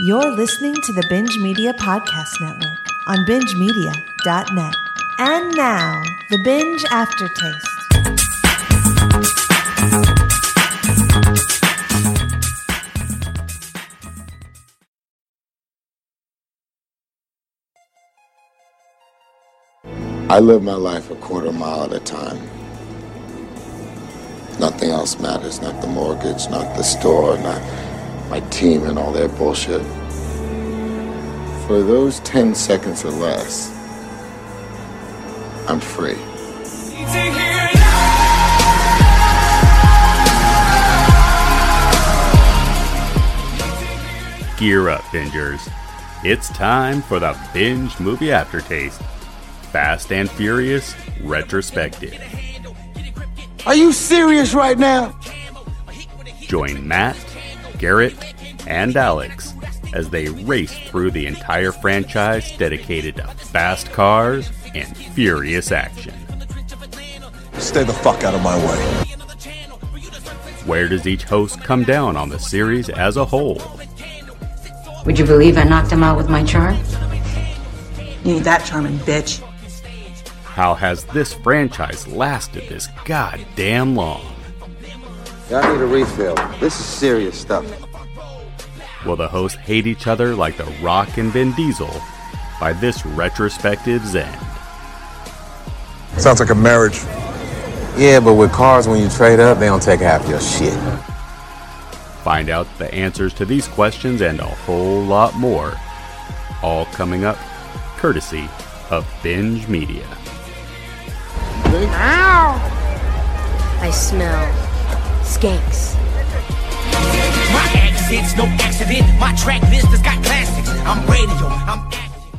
You're listening to the Binge Media Podcast Network on bingemedia.net. And now, the Binge Aftertaste. I live my life a quarter mile at a time. Nothing else matters, not the mortgage, not the store, not my team and all that bullshit. For those 10 seconds or less, I'm free. Gear up, bingers. It's time for the Binge Movie Aftertaste Fast and Furious Retrospective. Are you serious right now? Join Matt, Garrett, and Alyx as they race through the entire franchise dedicated to fast cars and furious action. Stay the fuck out of my way. Where does each host come down on the series as a whole? Would you believe I knocked him out with my charm? You ain't that charming, bitch. How has this franchise lasted this goddamn long? I need a refill. This is serious stuff. Will the hosts hate each other like The Rock and Vin Diesel by this retrospective's end? Sounds like a marriage. Yeah, but with cars, when you trade up, they don't take half your shit. Find out the answers to these questions and a whole lot more. All coming up courtesy of Binge Media. Ow! I smell skanks. My accent's no accident. My track list has got classics. I'm radio. I'm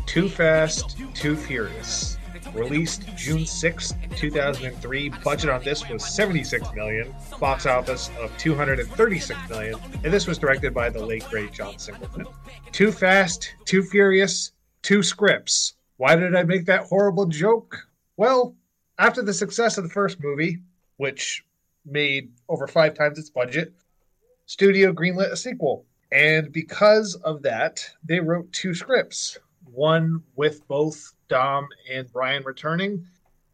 Too Fast, Too Furious. Released June 6, 2003. Budget on this was 76 million. Box office of 236 million. And this was directed by the late great John Singleton. 2 Fast 2 Furious, two scripts. Why did I make that horrible joke? Well, after the success of the first movie, which made over five times its budget, studio greenlit a sequel. And because of that, they wrote two scripts one with both Dom and Brian returning,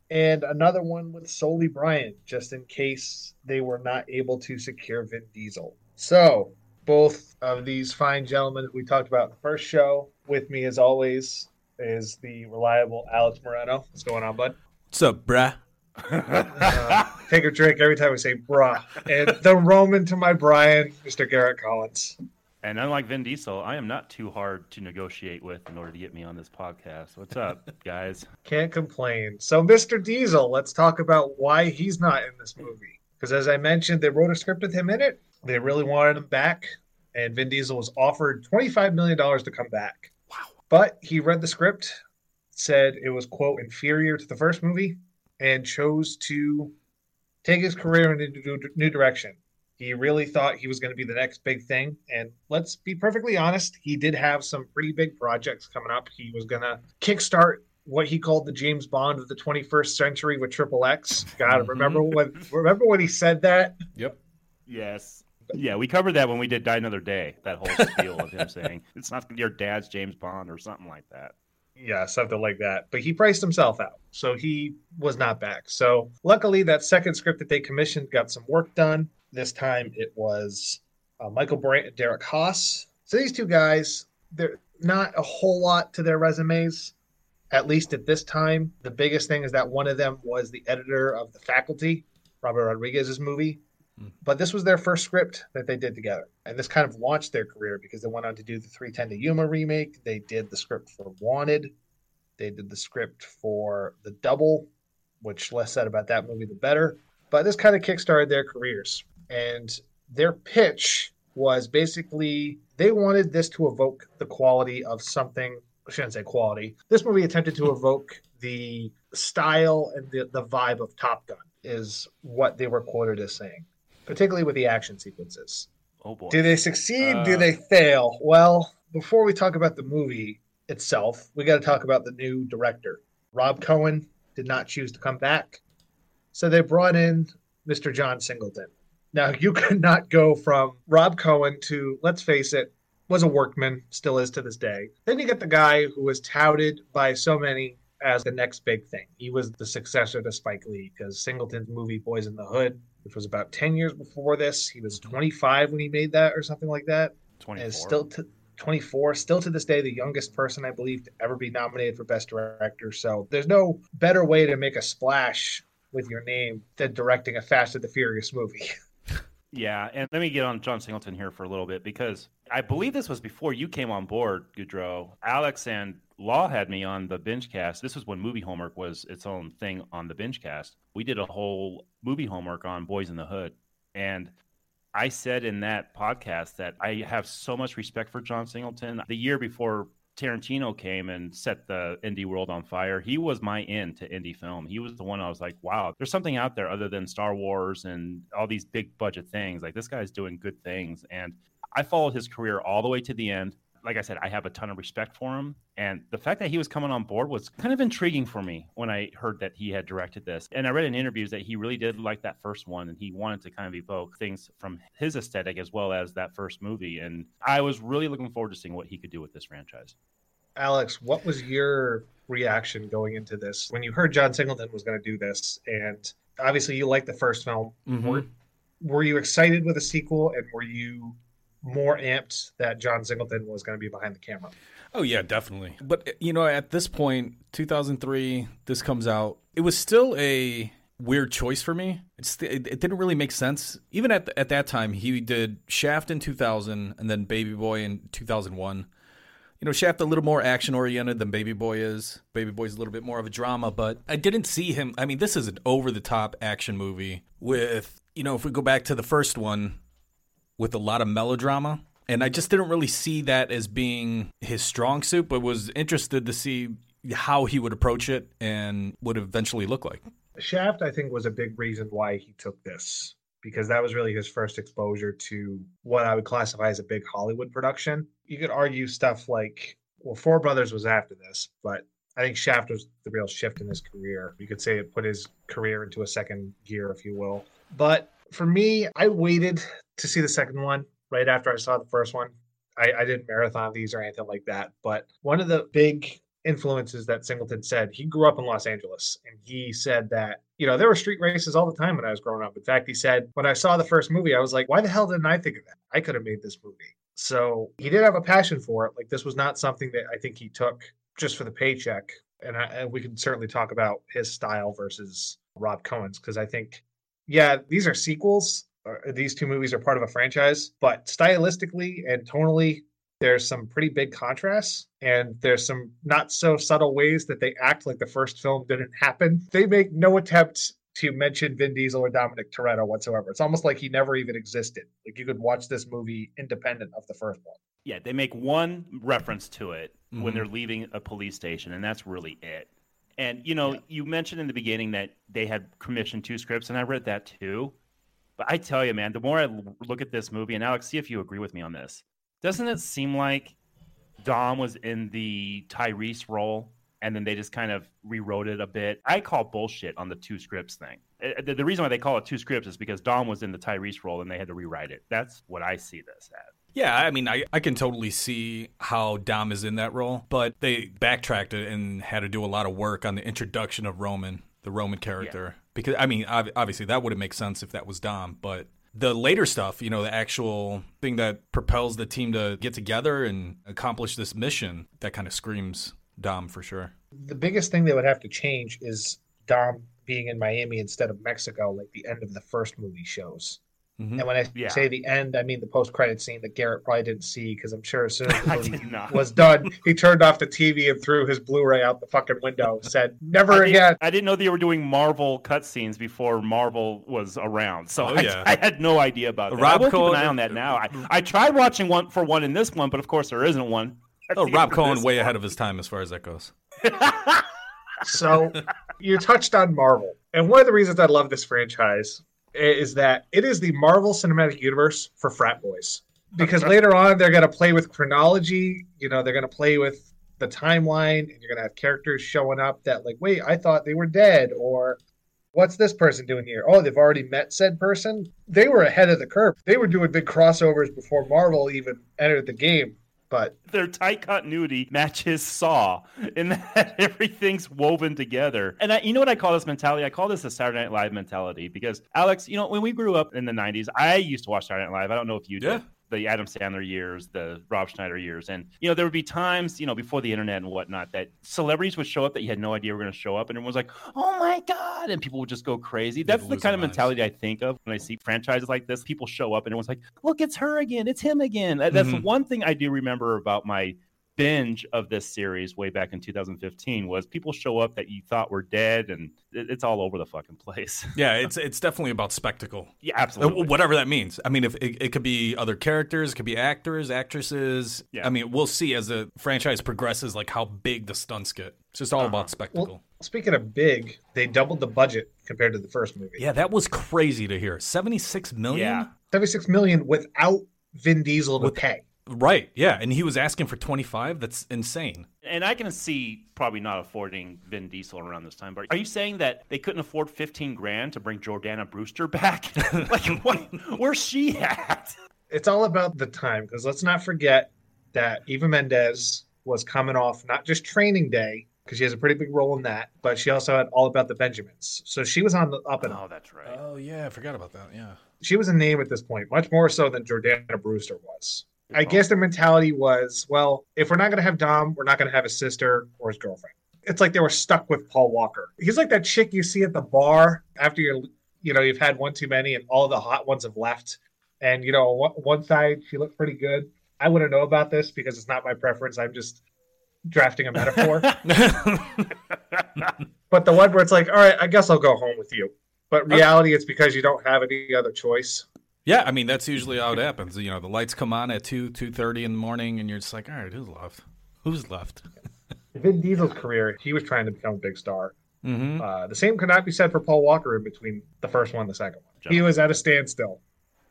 and another one with solely Brian, just in case they were not able to secure Vin Diesel. So, both of these fine gentlemen we talked about in the first show, with me as always is the reliable Alyx Moreno. What's going on, bud? What's up, bruh? Uh, take a drink every time we say bruh. And the Roman to my Brian, Mr. Garrett Collins. And unlike Vin Diesel, I am not too hard to negotiate with in order to get me on this podcast. What's up, guys? Can't complain. So, Mr. Diesel, let's talk about why he's not in this movie. Because as I mentioned, they wrote a script with him in it. They really wanted him back, and Vin Diesel was offered $25 million to come back. Wow. But he read the script, said it was, quote, inferior to the first movie, and chose to take his career in a new- direction. He really thought he was going to be the next big thing. And let's be perfectly honest, he did have some pretty big projects coming up. He was going to kickstart what he called the James Bond of the 21st century with Triple X. God, mm-hmm. remember when remember when he said that? Yep. Yes. Yeah, we covered that when we did Die Another Day. That whole spiel of him saying it's not your dad's James Bond or something like that. Yeah, something like that. But he priced himself out. So he was not back. So luckily, that second script that they commissioned got some work done. This time it was uh, Michael Brandt and Derek Haas. So these two guys, they're not a whole lot to their resumes, at least at this time. The biggest thing is that one of them was the editor of The Faculty, Robert Rodriguez's movie. But this was their first script that they did together. And this kind of launched their career because they went on to do the 3:10 to Yuma remake. They did the script for Wanted. They did the script for The Double, which less said about that movie, the better. But this kind of kickstarted their careers. And their pitch was basically they wanted this to evoke the quality of something. I shouldn't say quality. This movie attempted to evoke the style and the, the vibe of Top Gun, is what they were quoted as saying, particularly with the action sequences. Oh boy. Do they succeed? Do Uh, they fail? Well, before we talk about the movie itself, we got to talk about the new director. Rob Cohen did not choose to come back. So they brought in Mr. John Singleton. Now, you could not go from Rob Cohen to, let's face it, was a workman, still is to this day. Then you get the guy who was touted by so many as the next big thing. He was the successor to Spike Lee because Singleton's movie Boyz n the Hood, which was about 10 years before this, he was 25 when he made that or something like that. 24. And still to 24, still to this day, the youngest person I believe to ever be nominated for Best Director. So there's no better way to make a splash with your name than directing a Fast and the Furious movie. Yeah, and let me get on John Singleton here for a little bit because I believe this was before you came on board, Goudreau. Alyx and Law had me on the binge cast. This was when movie homework was its own thing on the binge cast. We did a whole movie homework on Boyz n the Hood. And I said in that podcast that I have so much respect for John Singleton. The year before Tarantino came and set the indie world on fire, he was my in to indie film. He was the one I was like, wow, there's something out there other than Star Wars and all these big budget things. Like this guy's doing good things. And I followed his career all the way to the end. Like I said, I have a ton of respect for him. And the fact that he was coming on board was kind of intriguing for me when I heard that he had directed this. And I read in interviews that he really did like that first one and he wanted to kind of evoke things from his aesthetic as well as that first movie. And I was really looking forward to seeing what he could do with this franchise. Alyx, what was your reaction going into this when you heard John Singleton was going to do this? And obviously, you liked the first film. Mhm. Were, were you excited with a sequel, and were you more amped that John Singleton was going to be behind the camera? Oh yeah, definitely. But you know, at this point, 2003, this comes out. It was still a weird choice for me. It's it, it didn't really make sense. Even at at that time, he did Shaft in 2000 and then Baby Boy in 2001. You know, Shaft a little more action oriented than Baby Boy is. Baby Boy's a little bit more of a drama, but I didn't see him. I mean, this is an over the top action movie with, you know, if we go back to the first one, with a lot of melodrama. And I just didn't really see that as being his strong suit, but was interested to see how he would approach it and would eventually look like. Shaft, I think, was a big reason why he took this because that was really his first exposure to what I would classify as a big Hollywood production. You could argue stuff like, well, Four Brothers was after this, but I think Shaft was the real shift in his career. You could say it put his career into a second gear, if you will. But for me, I waited to see the second one right after I saw the first one. I, I didn't marathon these or anything like that. But one of the big influences that Singleton said, he grew up in Los Angeles and he said that, you know, there were street races all the time when I was growing up. In fact, he said, when I saw the first movie, I was like, why the hell didn't I think of that? I could have made this movie. So he did have a passion for it. Like, this was not something that I think he took just for the paycheck. And, I, and we can certainly talk about his style versus Rob Cohen's because I think, yeah, these are sequels. Uh, these two movies are part of a franchise, but stylistically and tonally, there's some pretty big contrasts and there's some not so subtle ways that they act like the first film didn't happen. They make no attempt to mention Vin Diesel or Dominic Toretto whatsoever. It's almost like he never even existed. Like you could watch this movie independent of the first one. Yeah, they make one reference to it when Mhm. they're leaving a police station, and that's really it. And you know, you mentioned in the beginning that they had commissioned two scripts, and I read that too. But I tell you, man, the more I look at this movie, and Alyx, see if you agree with me on this. Doesn't it seem like Dom was in the Tyrese role, and then they just kind of rewrote it a bit? I call bullshit on the two scripts thing. Uh, The, the reason why they call it two scripts is because Dom was in the Tyrese role, and they had to rewrite it. That's what I see this as. Yeah, I mean, I, I can totally see how Dom is in that role, but they backtracked it and had to do a lot of work on the introduction of Roman, the Roman character. Because, I mean, obviously that wouldn't make sense if that was Dom, but the later stuff, you know, the actual thing that propels the team to get together and accomplish this mission, that kind of screams Dom for sure. The biggest thing they would have to change is Dom being in Miami instead of Mexico, like the end of the first movie shows. Mhm. And when I Yeah. say the end, I mean the post credit scene that Garrett probably didn't see because I'm sure as soon as the movie was done, he turned off the TV and threw his Blu-ray out the fucking window. Said, "Never I didn't- again." I didn't know they were doing Marvel cutscenes before Marvel was around, so Oh, I, yeah. I had no idea about that. Rob I will keep an eye on that now. I, I tried watching one for one in this one, but of course there isn't one. Oh, Rob Cohen way one. ahead of his time as far as that goes. So you touched on Marvel, and one of the reasons I love this franchise i- is that it is the Marvel Cinematic Universe for frat boys. Because later on, they're going to play with chronology. You know, they're going to play with the timeline, and you're going to have characters showing up that, like, wait, I thought they were dead, or What's this person doing here? Oh, they've already met said person. They were ahead of the curve. They were doing big crossovers before Marvel even entered the game. But their tight continuity matches Saw in that everything's woven together. And I, you know what I call this mentality? I call this a Saturday Night Live mentality because Alyx, you know, when we grew up in the '90s, I used to watch Saturday Night Live. I don't know if you did. Yeah. The Adam Sandler years, the Rob Schneider years, and you know there would be times, you know, before the internet and whatnot, that celebrities would show up that you had no idea were going to show up, and everyone was like, "Oh my god!" and people would just go crazy. That's the kind of mentality I think of when I see franchises like this. People show up, and everyone's like, "Look, it's her again! It's him again!" That- That's Mhm. one thing I do remember about my binge of this series way back in 2015 was people show up that you thought were dead and it's all over the fucking place. Yeah, it's it's definitely about spectacle. Yeah, absolutely. Whatever that means. I mean, if it, it could be other characters, it could be actors, actresses. Yeah. I mean, we'll see as the franchise progresses, like how big the stunts get. It's just all Uh-huh. about spectacle. well, speaking of big, they doubled the budget compared to the first movie. yeah, that was crazy to hear. Seventy six million. Yeah. 76 million without Vin Diesel to With- pay. Right. Yeah, and he was asking for twenty five. That's insane. And I can see probably not affording Vin Diesel around this time. But are you saying that they couldn't afford 15 grand to bring Jordana Brewster back? like, what? Where's she at? It's all about the time because let's not forget that Eva Mendes was coming off not just training day because she has a pretty big role in that, but she also had All About the Benjamins. So she was on the up and up. Oh, that's right. Oh yeah, I forgot about that. Yeah. She was a name at this point, much more so than Jordana Brewster was. I guess their mentality was, well, if we're not going to have Dom, we're not going to have his sister or his girlfriend. It's like they were stuck with Paul Walker. He's like that chick you see at the bar after you're, you know, you've had one too many and all the hot ones have left. And, you know, one, one side, she looked pretty good. I wouldn't know about this because it's not my preference. I'm just drafting a metaphor. but the one where it's like, all right, I guess I'll go home with you. But reality, it's because you don't have any other choice. Yeah, I mean that's usually how it happens. You know, the lights come on at two two thirty in the morning, and you're just like, all right, who's left? Who's left? Vin Diesel's career, he was trying to become a big star. Mm-hmm. Uh, the same could not be said for Paul Walker in between the first one and the second one. He was at a standstill.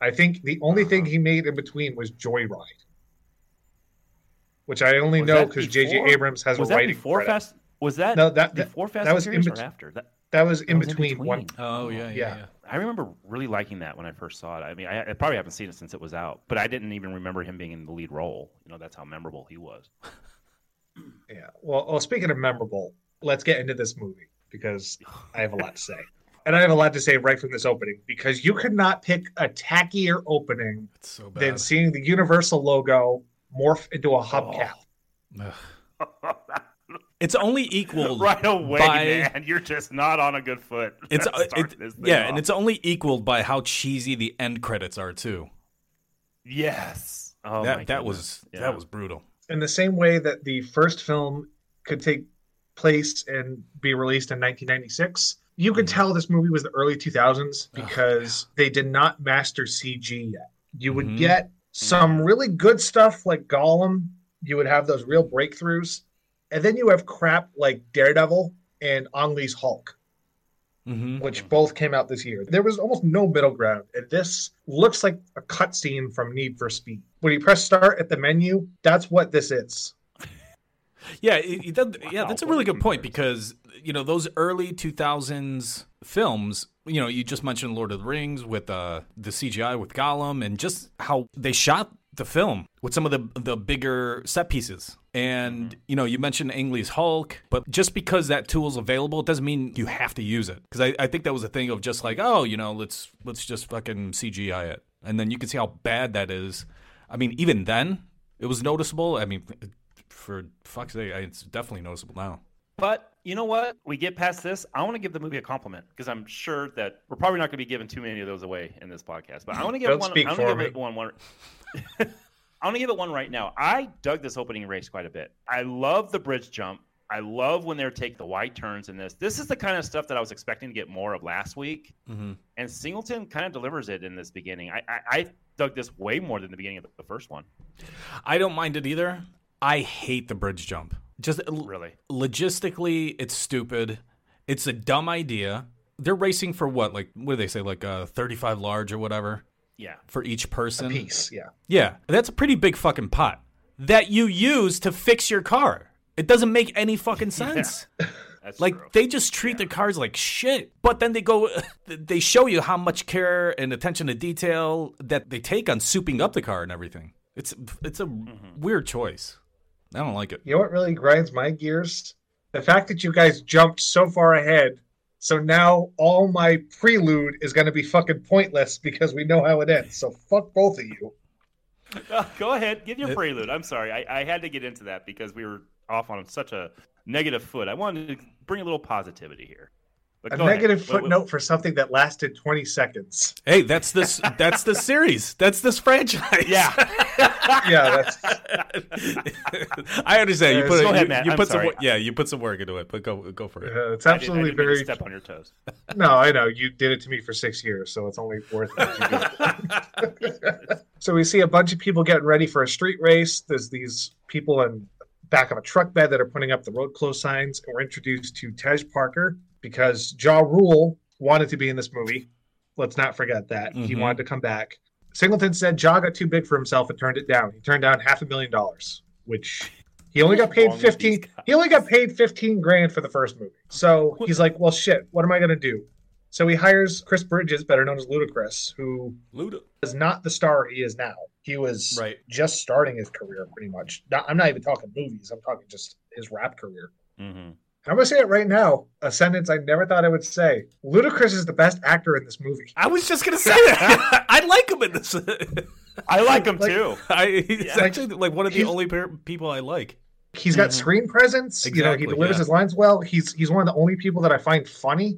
I think the only thing he made in between was Joyride, which I only Was know because J.J. Abrams has was a that writing before credit. Fast? Was that No, that- that- before Fast that and was in Furious or bet- after? That, That was in that was between, one. Oh yeah, yeah, Yeah. yeah. I remember really liking that when I first saw it. I mean, I, I probably haven't seen it since it was out, but I didn't even remember him being in the lead role. You know, that's how memorable he was. Yeah. Well, well, speaking of memorable, let's get into this movie because I have a lot to say. And I have a lot to say right from this opening because you could not pick a tackier opening so than seeing the Universal logo morph into a hubcap. Oh. Ugh. It's only equaled right away, by, man. You're just not on a good foot. It's it, yeah, off. and it's only equaled by how cheesy the end credits are too. yes. Oh that that was Yeah. that was brutal. In the same way that the first film could take place and be released in 1996, you could tell this movie was the early 2000s because they did not master CG yet. You would Mhm. get some really good stuff like Gollum, you would have those real breakthroughs, and then you have crap like Daredevil and Ang Lee's Hulk. Mm-hmm. which both came out this year. There was almost no middle ground, and this looks like a cutscene from Need for Speed. When you press start at the menu, that's what this is. Yeah, it, it does- yeah, that's a really good point because you know those early 2000s films. You know, you just mentioned Lord of the Rings with uh, the CGI with Gollum and just how they shot the film with some of the the bigger set pieces. And mm-hmm. you know, you mentioned Ang Lee's Hulk, but just because that tool's available, it doesn't mean you have to use it. Because I, I think that was a thing of just like, oh, you know, let's let's just fucking CGI it, and then you can see how bad that is. I mean, even then, it was noticeable. I mean, for fuck's sake, it's definitely noticeable now. But you know what? We get past this. I want to give the movie a compliment because I'm sure that we're probably not going to be giving too many of those away in this podcast. But I want to give Don't one. speak I want to for give me. it one. one I want to give it one right now. I dug this opening race quite a bit. I love the bridge jump. I love when they're take the wide turns in this. This is the kind of stuff that I was expecting to get more of last week, Mm-hmm. and Singleton kind of delivers it in this beginning. I, I, I dug this way more than the beginning of the first one. I don't mind it either. I hate the bridge jump. Just Really, logistically, it's stupid. It's a dumb idea. They're racing for what? Like, what do they say? Like uh, 35 large or whatever yeah. for each person? Piece, yeah. Yeah, that's a pretty big fucking pot that you use to fix your car. It doesn't make any fucking sense. That's like true. they just treat the cars like shit. But then they go, they show you how much care and attention to detail that they take on souping up the car and everything. It's it's a Mm-hmm. weird choice. I don't like it. You know what really grinds my gears? The fact that you guys jumped so far ahead. So now all my prelude is going to be fucking pointless because we know how it ends. So fuck both of you. Uh, go ahead, give your prelude. I'm sorry, I, I had to get into that because we were off on such a negative foot. I wanted to bring a little positivity here. But A go ahead. negative What- what- footnote for something that lasted 20 seconds. Hey, that's this that's the series. That's this franchise. Yeah. yeah, that's. I understand. You Uh, put go you, ahead, Matt. you I'm put some sorry. wo- yeah, you put some work into it, but go go for it. Uh, it's I didn't- I absolutely didn't mean to very. step on your toes. No, I know you did it to me for six years, so it's only worth it. so we see a bunch of people getting ready for a street race. There's these people in back of a truck bed that are putting up the road close signs, and we're introduced to Tej Parker because Ja Rule wanted to be in this movie. Let's not forget that he Mhm. wanted to come back. Singleton said Ja got too big for himself and turned it down. He turned down half a million dollars, which he only got paid wrong with these fifteen. He only got paid fifteen grand for the first movie. So he's like, "Well, shit. What am I gonna do?" So he hires Chris Bridges, better known as Ludacris, who Luda. is not the star he is now. He was Right. just starting his career, pretty much. Not, I'm not even talking movies. I'm talking just his rap career. Mhm. And I'm gonna say it right now, a sentence I never thought I would say. Ludacris is the best actor in this movie. I was just gonna say that. I like him in this. I like him Like- too. I, he's Yeah. actually like one of the He's- only people I like. He's got Mhm. screen presence. you know, he delivers yeah. his lines well. He's he's one of the only people that I find funny.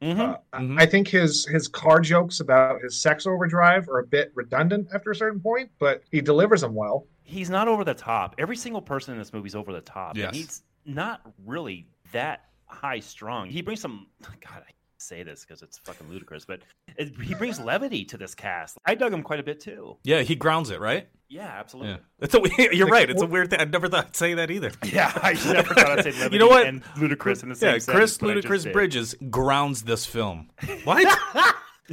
Mhm. Uh, Mhm. I think his his car jokes about his sex overdrive are a bit redundant after a certain point, but he delivers them well. He's not over the top. Every single person in this movie is over the top. Yes. And he's not really that high strung. He brings some. God, I say this because it's fucking ludicrous, but it, he brings levity to this cast. I dug him quite a bit too. Yeah, he grounds it, right? Yeah, absolutely. Yeah, that's a, you're right. It's a weird thing. I never thought I'd say that either. Yeah, I never thought I'd say levity You know what? and ludicrous in the same Yeah, Chris but I just Ludacris did. Bridges grounds this film. What?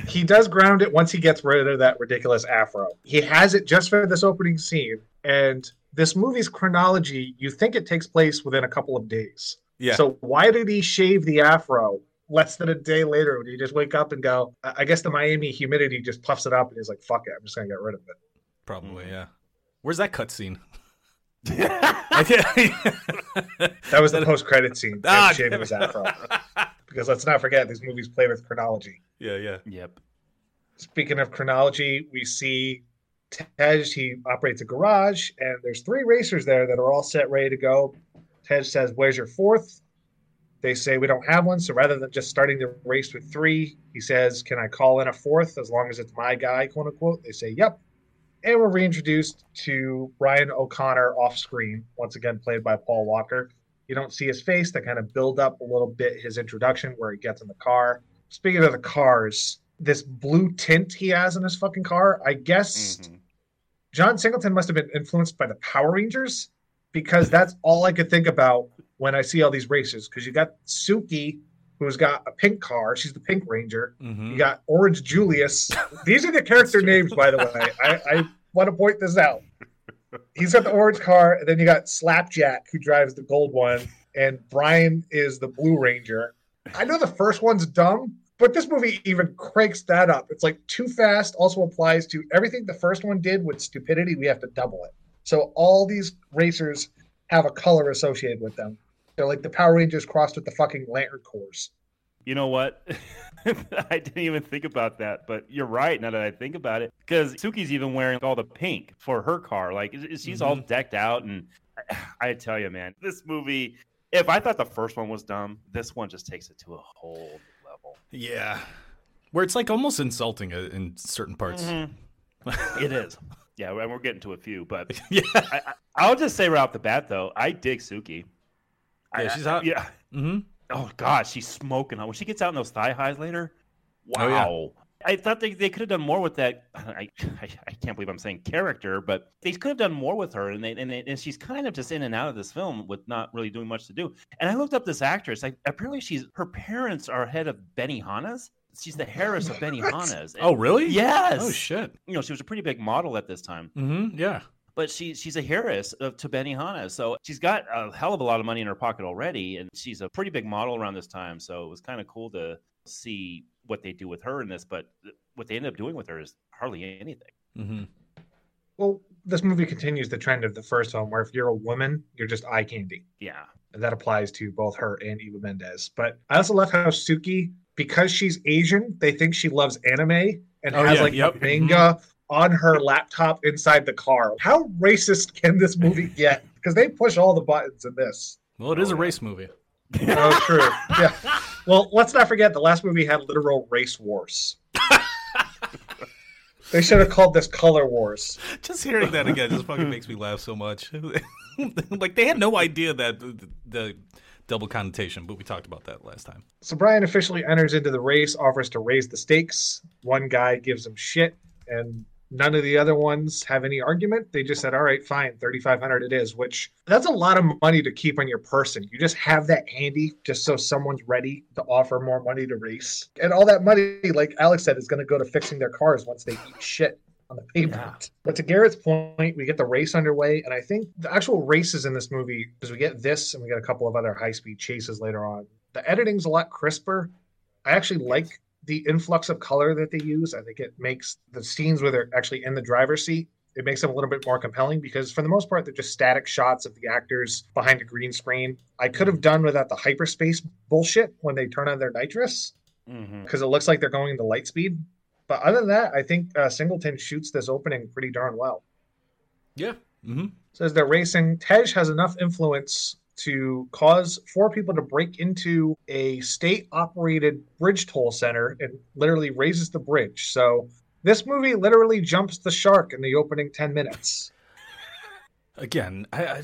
He does ground it once he gets rid of that ridiculous afro. He has it just for this opening scene, and this movie's chronology, you think it takes place within a couple of days. Yeah. So why did he shave the afro less than a day later? Would he just wake up and go? I I guess the Miami humidity just puffs it up, and he's like, "Fuck it, I'm just gonna get rid of it." Probably, yeah. Where's that cutscene? I can't- That was the post-credit scene. Ah, him shaving his afro. Because let's not forget, these movies play with chronology. yeah, yeah. Yep. Speaking of chronology, we see Tej. He operates a garage, and there's three racers there that are all set, ready to go. Tej says, "Where's your fourth? They say we don't have one, so rather than just starting the race with three, he says, "Can I call in a fourth as long as it's my guy?" "Quote unquote." They say, "Yep." And we're reintroduced to Brian O'Connor off screen, once again played by Paul Walker. You don't see his face. They kind of build up a little bit his introduction where he gets in the car. Speaking of the cars, this blue tint he has in his fucking car, I guess Mhm. John Singleton must have been influenced by the Power Rangers because that's all I could think about when I see all these races. Because you got Suki, who's got a pink car. She's the Pink Ranger. Mhm. You got Orange Julius. These are the character names, by the way. I, I want to point this out. He's got the orange car, and then you got Slapjack, who drives the gold one, and Brian is the Blue Ranger. I know the first one's dumb, but this movie even cranks that up. It's like too fast also applies to everything the first one did with stupidity. We have to double it. So all these racers have a color associated with them. They're like the Power Rangers crossed with the fucking Lantern Corps. You know what? I didn't even think about that, but you're right now that I think about it. Because Suki's even wearing all the pink for her car. Like she's all mm-hmm. decked out, and I, I tell you, man, this movie. If I thought the first one was dumb, this one just takes it to a whole new level. Yeah. Where it's like almost insulting uh, in certain parts. Mhm. it is. Yeah, and we're getting to a few, but Yeah. I, I, I'll just say right off the bat, though, I dig Suki. Yeah, I- she's I- hot. Yeah. Mm-hmm. Oh God, she's smoking hot. When she gets out in those thigh highs later, Oh, yeah. I thought they, they could have done more with that. I, I I can't believe I'm saying character, but they could have done more with her, and they, and, they, and she's kind of just in and out of this film with not really doing much to do. And I looked up this actress. Like apparently, she's her parents are head of Benihana's. She's the Harris of Benihana's. Oh, really? Yes. Oh, shit. You know, she was a pretty big model at this time. Mm-hmm. Yeah. but she she's a heiress of, to Benihana, so she's got a hell of a lot of money in her pocket already, and she's a pretty big model around this time. So it was kind of cool to see what they do with her in this, but what they end up doing with her is hardly anything. Mm-hmm. Well, this movie continues the trend of the first film, where if you're a woman, you're just eye candy. Yeah. And that applies to both her and Eva Mendes. But I also love how Suki, because she's Asian, they think she loves anime and Oh, has yeah, like yep. a manga on her laptop inside the car. How racist can this movie get? Because they push all the buttons in this. Well, it is a race movie. Oh, true. Yeah. Well, let's not forget the last movie had literal race wars. they should have called this Color Wars. Just hearing that again just fucking makes me laugh so much. like they had no idea that the, the double connotation, but we talked about that last time. So Brian officially enters into the race, offers to raise the stakes. One guy gives him shit, and none of the other ones have any argument. They just said, "All right, fine, thirty-five hundred it is." Which that's a lot of money to keep on your person. You just have that handy, just so someone's ready to offer more money to race. And all that money, like Alyx said, is going to go to fixing their cars once they eat shit on the pavement. But to Garrett's point, we get the race underway, and I think the actual races in this movie, because we get this and we get a couple of other high-speed chases later on. The editing's a lot crisper. I actually like the influx of color that they use. I think it makes the scenes where they're actually in the driver's seat. It makes them a little bit more compelling because, for the most part, they're just static shots of the actors behind a green screen. I could have done without the hyperspace bullshit when they turn on their nitrous Mm-hmm. because it looks like they're going into light speed. But other than that, I think uh, Singleton shoots this opening pretty darn well. Yeah. Mm-hmm. Says they're racing. Tej has enough influence to cause four people to break into a state operated bridge toll center and literally raises the bridge. So this movie literally jumps the shark in the opening 10 minutes. Again, I, I,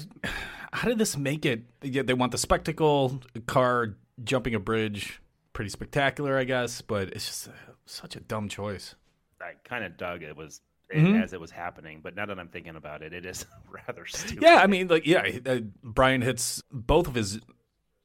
how did this make it? Yeah, they want the spectacle, car jumping a bridge, pretty spectacular, I guess, but it's just uh, such a dumb choice. I kind of dug it was Mhm. as it was happening, but now that I'm thinking about it, it is rather stupid. Yeah, I mean, like, yeah, uh, Brian hits both of his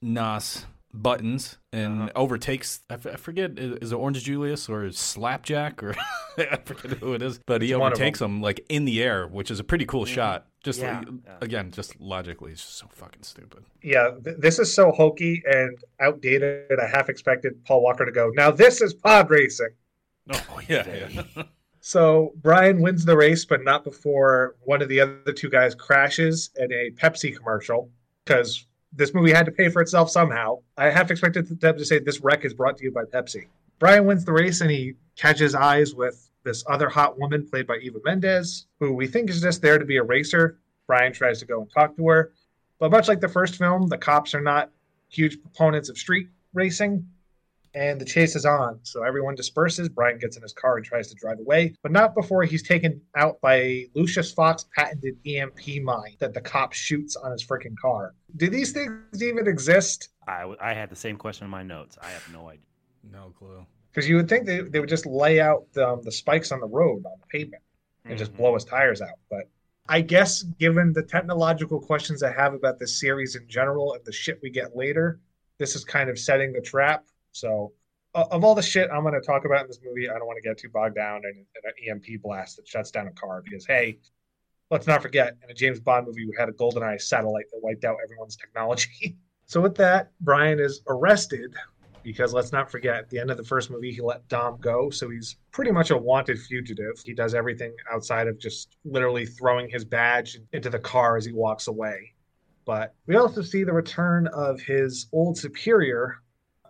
NOS buttons and Uh-huh. overtakes. I, f- I forget is is it Orange Julius or Slapjack or I forget who it is, but he It's overtakes him like in the air, which is a pretty cool shot. Just Yeah. like, again, just logically, it's just so fucking stupid. Yeah, th- this is so hokey and outdated. I half expected Paul Walker to go, now this is pod racing. Oh yeah, yeah. So Brian wins the race, but not before one of the other two guys crashes in a Pepsi commercial because this movie had to pay for itself somehow. I half expected them to say this wreck is brought to you by Pepsi. Brian wins the race and he catches eyes with this other hot woman played by Eva Mendes, who we think is just there to be a racer. Brian tries to go and talk to her. But much like the first film, the cops are not huge proponents of street racing and the chase is on. So everyone disperses. Brian gets in his car and tries to drive away, but not before he's taken out by a Lucius Fox patented EMP mine that the cop shoots on his freaking car. Do these things even exist? I, I had the same question in my notes. I have no idea. No clue. Because you would think they, they would just lay out um, the spikes on the road on the pavement and just blow his tires out. But I guess given the technological questions I have about this series in general and the shit we get later, this is kind of setting the trap. So, uh, of all the shit I'm going to talk about in this movie, I don't want to get too bogged down in, in an EMP blast that shuts down a car because, hey, let's not forget, in a James Bond movie, we had a GoldenEye satellite that wiped out everyone's technology. so, with that, Brian is arrested because let's not forget, at the end of the first movie, he let Dom go. So, he's pretty much a wanted fugitive. He does everything outside of just literally throwing his badge into the car as he walks away. But we also see the return of his old superior,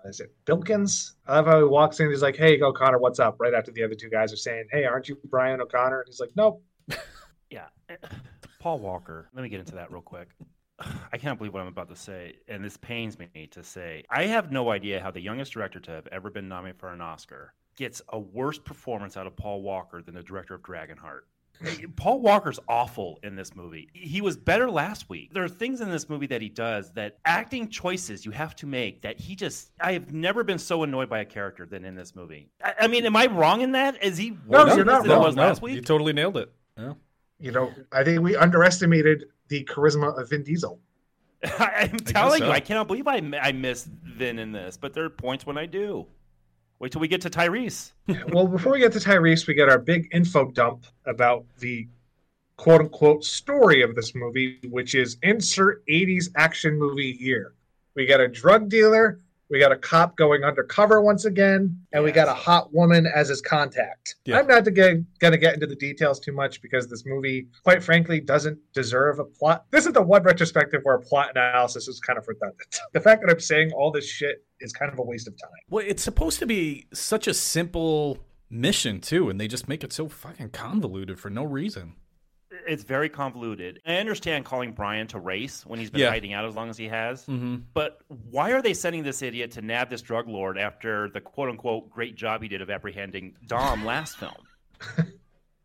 Uh, is it Bilkins? I love how he walks in. He's like, "Hey, O'Connor, what's up?" Right after the other two guys are saying, "Hey, aren't you Brian O'Connor?" And he's like, "Nope." Yeah. Paul Walker. Let me get into that real quick. I can't believe what I'm about to say, and this pains me to say. I have no idea how the youngest director to have ever been nominated for an Oscar gets a worse performance out of Paul Walker than the director of Dragonheart. Paul Walker's awful in this movie. He was better last week. There are things in this movie that he does that acting choices you have to make that he just. I have never been so annoyed by a character than in this movie. I, I mean, am I wrong in that? Is he No, worse you're not than he wrong. was No, last you totally nailed it. Yeah. You know, I think we underestimated the charisma of Vin Diesel. I'm telling so. you, I cannot believe I, I missed Vin in this, but there are points when I do. Wait till we get to Tyrese. well, before we get to Tyrese, we get our big info dump about the quote unquote story of this movie, which is insert 80s action movie here. We got a drug dealer, we got a cop going undercover once again, and we got a hot woman as his contact. Yeah. I'm not going to get into the details too much because this movie, quite frankly, doesn't deserve a plot. This is the one retrospective where plot analysis is kind of redundant. The fact that I'm saying all this shit is kind of a waste of time. Well, it's supposed to be such a simple mission too, and they just make it so fucking convoluted for no reason. It's very convoluted. I understand calling Brian to race when he's been Yeah. hiding out as long as he has. Mhm. But why are they sending this idiot to nab this drug lord after the quote unquote great job he did of apprehending Dom last film?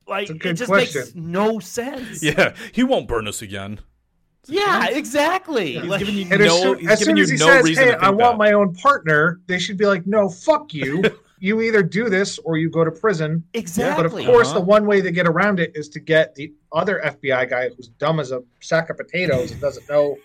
Like, it just question. makes no sense. Yeah, he won't burn us again. Yeah, exactly. He's Like- giving you And as no, soon, as, soon as he no says, reason "Hey, I want that. my own partner," they should be like, "No, fuck you. you either do this or you go to prison." Exactly. But of course, Uh-huh. the one way to get around it is to get the other FBI guy who's dumb as a sack of potatoes and doesn't know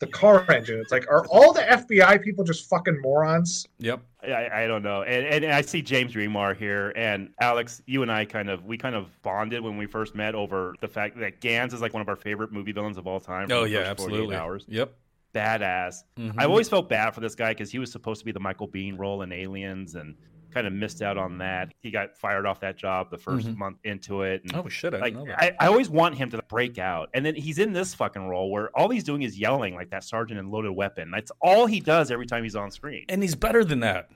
the car engine. It's like, are all the FBI people just fucking morons? Yep. I, I don't know, and, and I see James Remar here, and Alyx. You and I kind of we kind of bonded when we first met over the fact that Ganz is like one of our favorite movie villains of all time. Oh yeah, 48 absolutely. Hours. Yep. Badass. Mhm. I've always felt bad for this guy because he was supposed to be the Michael Biehn role in Aliens, and kind of missed out on that. He got fired off that job the 1st Mhm. month into it. And Oh shit! I like didn't know that. I, I always want him to break out, and then he's in this fucking role where all he's doing is yelling like that sergeant in Loaded Weapon. That's all he does every time he's on screen. and he's better than that.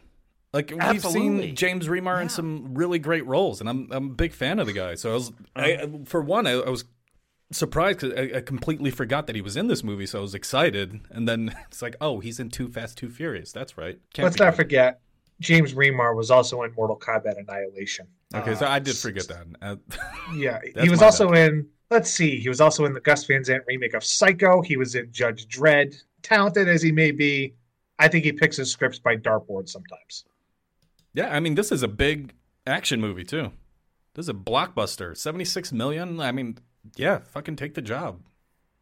Like we've Absolutely. seen James Remar in some really great roles, and I'm I'm a big fan of the guy. So I was, I, for one, I, I was surprised because I, I completely forgot that he was in this movie. So I was excited, and then it's like, oh, he's in 2 Fast 2 Furious. That's right. Can't Let's not good. forget, James Remar was also in Mortal Kombat Annihilation. Okay, Uh, so I did forget that. Uh, Yeah, he was also in. Let's see, he was also in the Gus Van Sant remake of Psycho. He was in Judge Dredd. Talented as he may be, I think he picks his scripts by dartboard sometimes. yeah, I mean, this is a big action movie too. This is a blockbuster. Seventy six million. I mean, yeah, fucking take the job.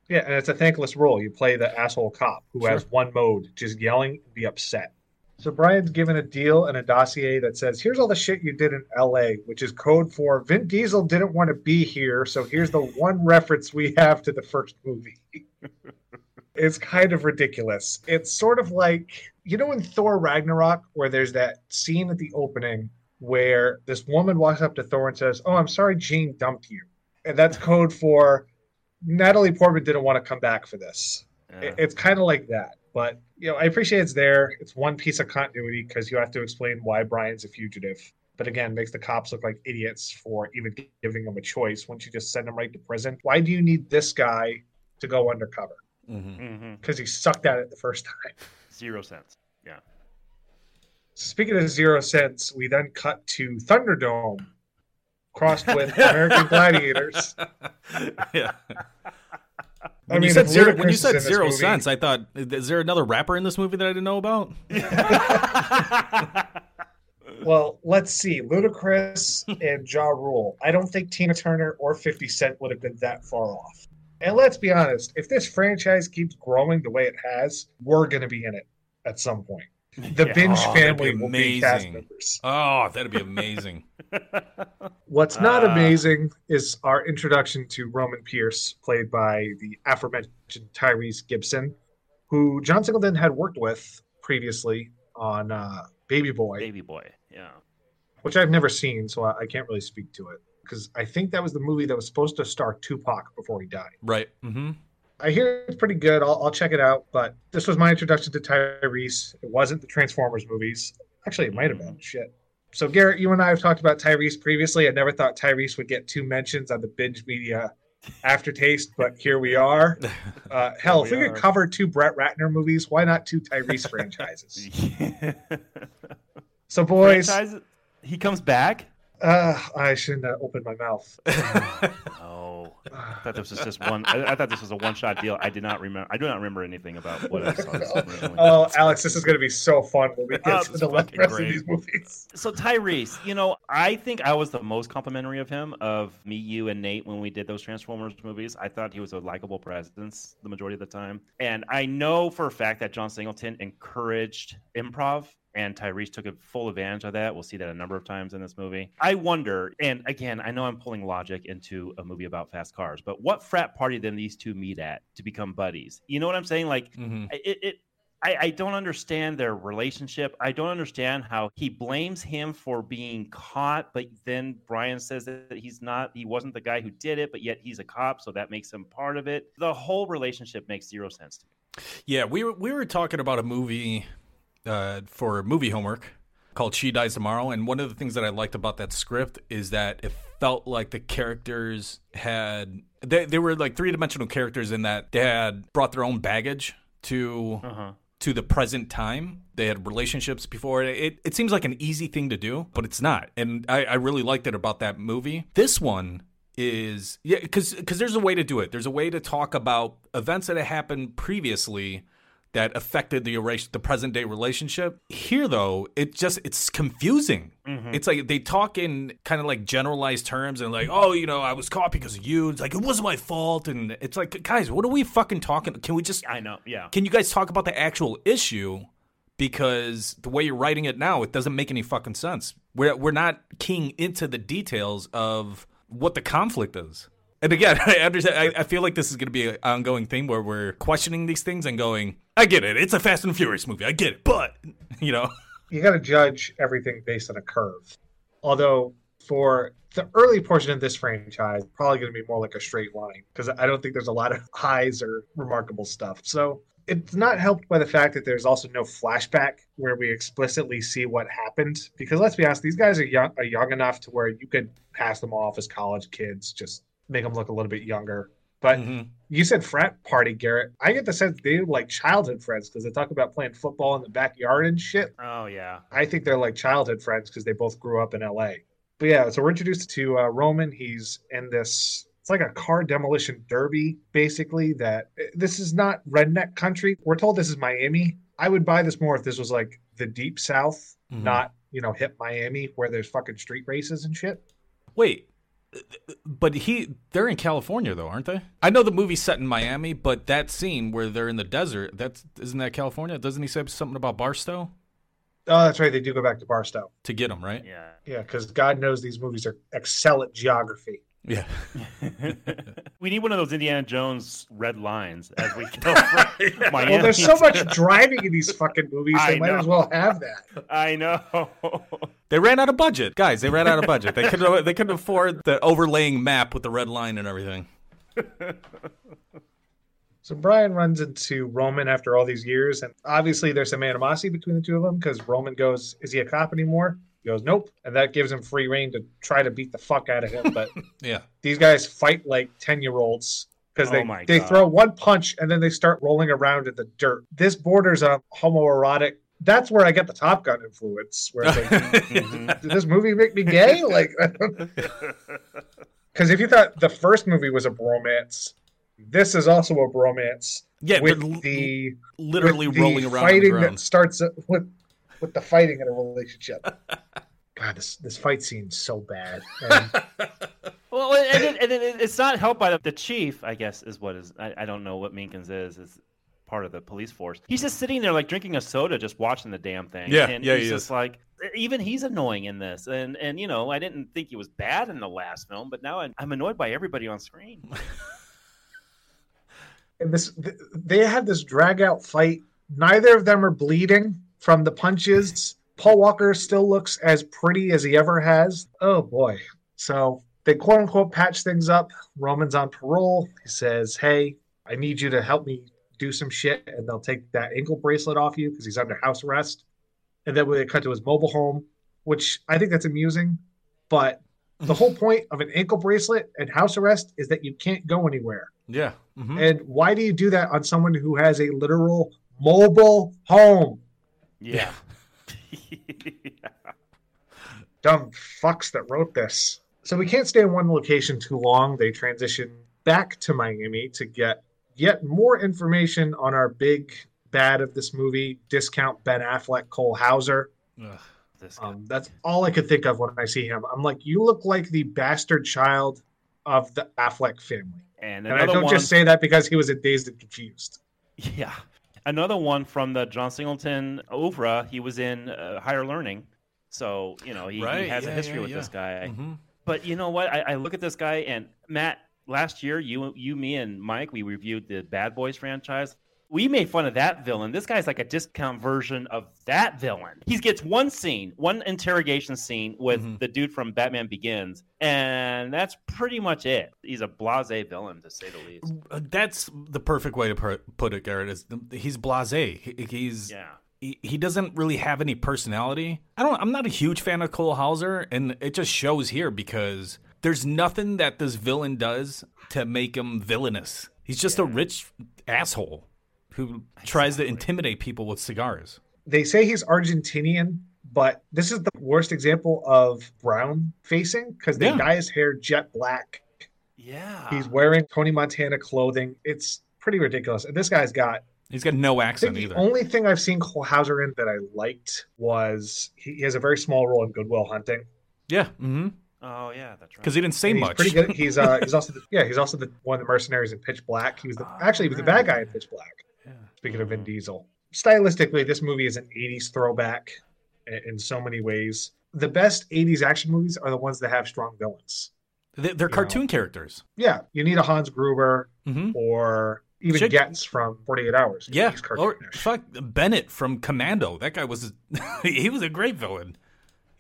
Yeah, and it's a thankless role. You play the asshole cop who Sure. has one mode, just yelling and be upset. So Brian's given a deal and a dossier that says, "Here's all the shit you did in L.A., which is code for Vin Diesel didn't want to be here. So here's the one reference we have to the first movie." it's kind of ridiculous. It's sort of like you know in Thor Ragnarok where there's that scene at the opening where this woman walks up to Thor and says, "Oh, I'm sorry, Jane dumped you," and that's code for Natalie Portman didn't want to come back for this. It- It's kind of like that, but you know, I appreciate it's there. It's one piece of continuity because you have to explain why Brian's a fugitive. But again, makes the cops look like idiots for even giving them a choice. Once you just send them right to prison, why do you need this guy to go undercover? Mm-hmm. hmm Because he sucked at it the first time. Zero sense. Yeah. Speaking of zero sense, we then cut to Thunderdome crossed with American Gladiators. yeah. I When mean, you said zero, when you said zero movie- cents, I thought, is there another rapper in this movie that I didn't know about? Well, let's see. Ludacris and Ja Rule. I don't think Tina Turner or 50 Cent would have been that far off. And let's be honest, if this franchise keeps growing the way it has, we're going to be in it at some point. The Yeah. Binge Oh, that'd family be will be cast amazing. members. Oh, that'd be amazing. What's not Ah. amazing is our introduction to Roman Pierce, played by the aforementioned Tyrese Gibson, who John Singleton had worked with previously on uh, Baby Boy. Baby boy. Yeah. which I've never seen, so I, I can't really speak to it because I think that was the movie that was supposed to star Tupac before he died. right. Mm-hmm. I hear it's pretty good. I'll, I'll check it out. But this was my introduction to Tyrese. It wasn't the Transformers movies. Actually, it might have been. Shit. So Garrett, you and I have talked about Tyrese previously. I never thought Tyrese would get two mentions on the binge media aftertaste, but here we are. Uh, hell, if we we are. could cover two Brett Ratner movies, why not two Tyrese franchises? So, boys, Franchise- he comes back. uh, I shouldn't have opened my mouth. Oh, I thought this was just one. I, I thought this was a one-shot deal. I did not remember. I do not remember anything about what I saw this originally. Oh, Alyx, this is going to be so fun when we Oh, get to the is rest fucking of these movies. So Tyrese, you know, I think I was the most complimentary of him of me, you, and Nate when we did those Transformers movies. I thought he was a likable presence the majority of the time, and I know for a fact that John Singleton encouraged improv and Tyrese took a full advantage of that. We'll see that a number of times in this movie. I wonder, and again, I know I'm pulling logic into a movie about fast cars, but what frat party then these two meet at to become buddies? You know what I'm saying? Like, Mhm. it, it I, I don't understand their relationship. I don't understand how he blames him for being caught, but then Brian says that he's not, he wasn't the guy who did it, but yet he's a cop, so that makes him part of it. The whole relationship makes zero sense to me. Yeah, we were we were talking about a movie uh, for movie homework called She Dies Tomorrow, and one of the things that I liked about that script is that it felt like the characters had they they were like three dimensional characters in that they had brought their own baggage to Uh-huh. to the present time. They had relationships before. It it seems like an easy thing to do, but it's not. And I, I really liked it about that movie. This one is yeah, because because there's a way to do it. There's a way to talk about events that have happened previously that affected the erase the present day relationship. Here though, it just it's confusing. Mhm. It's like they talk in kind of like generalized terms and like, oh, you know, I was caught because of you. It's like it wasn't my fault, and it's like, guys, what are we fucking talking? Can we just? I know, yeah. Can you guys talk about the actual issue? Because the way you're writing it now, it doesn't make any fucking sense. We're we're not keying into the details of what the conflict is. And again, I understand. I, I feel like this is going to be an ongoing thing where we're questioning these things and going, "I get it. It's a Fast and Furious movie. I get it." But you know, you got to judge everything based on a curve. Although for the early portion of this franchise, probably going to be more like a straight line because I don't think there's a lot of highs or remarkable stuff. So it's not helped by the fact that there's also no flashback where we explicitly see what happened. Because let's be honest, these guys are young, are young enough to where you could pass them off as college kids, just make them look a little bit younger. But you said frat party, Garrett. I get the sense they're like childhood friends because they talk about playing football in the backyard and shit. Oh, yeah. I think they're like childhood friends because they both grew up in LA. But yeah, so we're introduced to uh, Roman. He's in this. It's like a car demolition derby, basically. That this is not redneck country. We're told this is Miami. I would buy this more if this was like the deep South, Mhm. not you know hip Miami where there's fucking street races and shit. wait. But he, they're in California though, aren't they? I know the movie's set in Miami, but that scene where they're in the desert, that's isn't that California? Doesn't he say something about Barstow Oh, that's right. They do go back to Barstow. to get him right? Yeah. Yeah, because God knows these movies are excel at geography. Yeah. we need one of those Indiana Jones red lines as we go from Miami. Well, there's so much driving in these fucking movies. They I might know. as well have that. I know. They ran out of budget, guys. They ran out of budget. They couldn't. They couldn't afford the overlaying map with the red line and everything. So Brian runs into Roman after all these years, and obviously there's some animosity between the two of them because Roman goes, "Is he a cop anymore?" He goes, "Nope," and that gives him free reign to try to beat the fuck out of him. But Yeah. these guys fight like ten year olds because Oh they my they God. throw one punch and then they start rolling around in the dirt. This borders on homoerotic. That's where I get the Top Gun influence. Where it's like, did this movie make me gay? Like, because if you thought the first movie was a bromance, this is also a bromance. Yeah, with the literally with the rolling around on the fighting ground. that starts with with the fighting in a relationship. God, this this fight scene's so bad. And Well, and, then, and then it's not helped by the, the chief. I guess is what is. I, I don't know what Minkins is. Is part of the police force. He's just sitting there like drinking a soda, just watching the damn thing. Yeah, and yeah, he's he just is. like. Even he's annoying in this, and and you know I didn't think he was bad in the last film, but now I'm, I'm annoyed by everybody on screen. and this th- they had this drag out fight. Neither of them are bleeding from the punches. Paul Walker still looks as pretty as he ever has. Oh boy. So they quote unquote patch things up. Roman's on parole. He says, Hey, I need you to help me do some shit, and they'll take that ankle bracelet off you because he's under house arrest. And then when they cut to his mobile home, which I think that's amusing, but the whole point of an ankle bracelet and house arrest is that you can't go anywhere. Yeah. mhm. And why do you do that on someone who has a literal mobile home? Yeah. Dumb fucks that wrote this. So we can't stay in one location too long. They transition back to Miami to get yet more information on our big bad of this movie, discount Ben Affleck, Cole Hauser. Ugh. Um, that's all I could think of when I see him. I'm like, you look like the bastard child of the Affleck family. and And I don't one, just say that because he was in Dazed and Confused. Yeah. Another one from the John Singleton oeuvre. He was in uh, Higher Learning, so you know he, Right, he has yeah, a history yeah, with yeah. this guy. Mhm. But you know what? I, I look at this guy and Matt. Last year, you, you, me, and Mike, we reviewed the Bad Boys franchise. We made fun of that villain. This guy's like a discount version of that villain. He gets one scene, one interrogation scene with Mm-hmm. the dude from Batman Begins, and that's pretty much it. He's a blasé villain, to say the least. Uh, That's the perfect way to put it, Garrett. Is he's blasé. He's Yeah. he, he doesn't really have any personality. I don't. I'm not a huge fan of Cole Hauser, and it just shows here because there's nothing that this villain does to make him villainous. He's just a rich asshole who tries to intimidate people with cigars. They say he's Argentinian, but this is the worst example of brown facing because they Yeah. dye his hair jet black. Yeah. He's wearing Tony Montana clothing. It's pretty ridiculous. And this guy's got He's got no I think accent the either. only thing I've seen Cole Hauser in that I liked was he, he has a very small role in Good Will Hunting. yeah, mm-hmm. Oh yeah, that's right. because he didn't say And he's much. pretty good. He's uh he's also the, yeah he's also the one of the mercenaries in Pitch Black. He was the actually he was the bad guy in Pitch Black. Speaking of Vin Diesel, stylistically, this movie is an '80s throwback in, in so many ways. The best '80s action movies are the ones that have strong villains. They- They're cartoon characters. Yeah, you need a Hans Gruber Mhm. or even Shit. Ganz from 48 Hours. Yeah, He's or fuck Bennett from Commando. That guy was he was a great villain.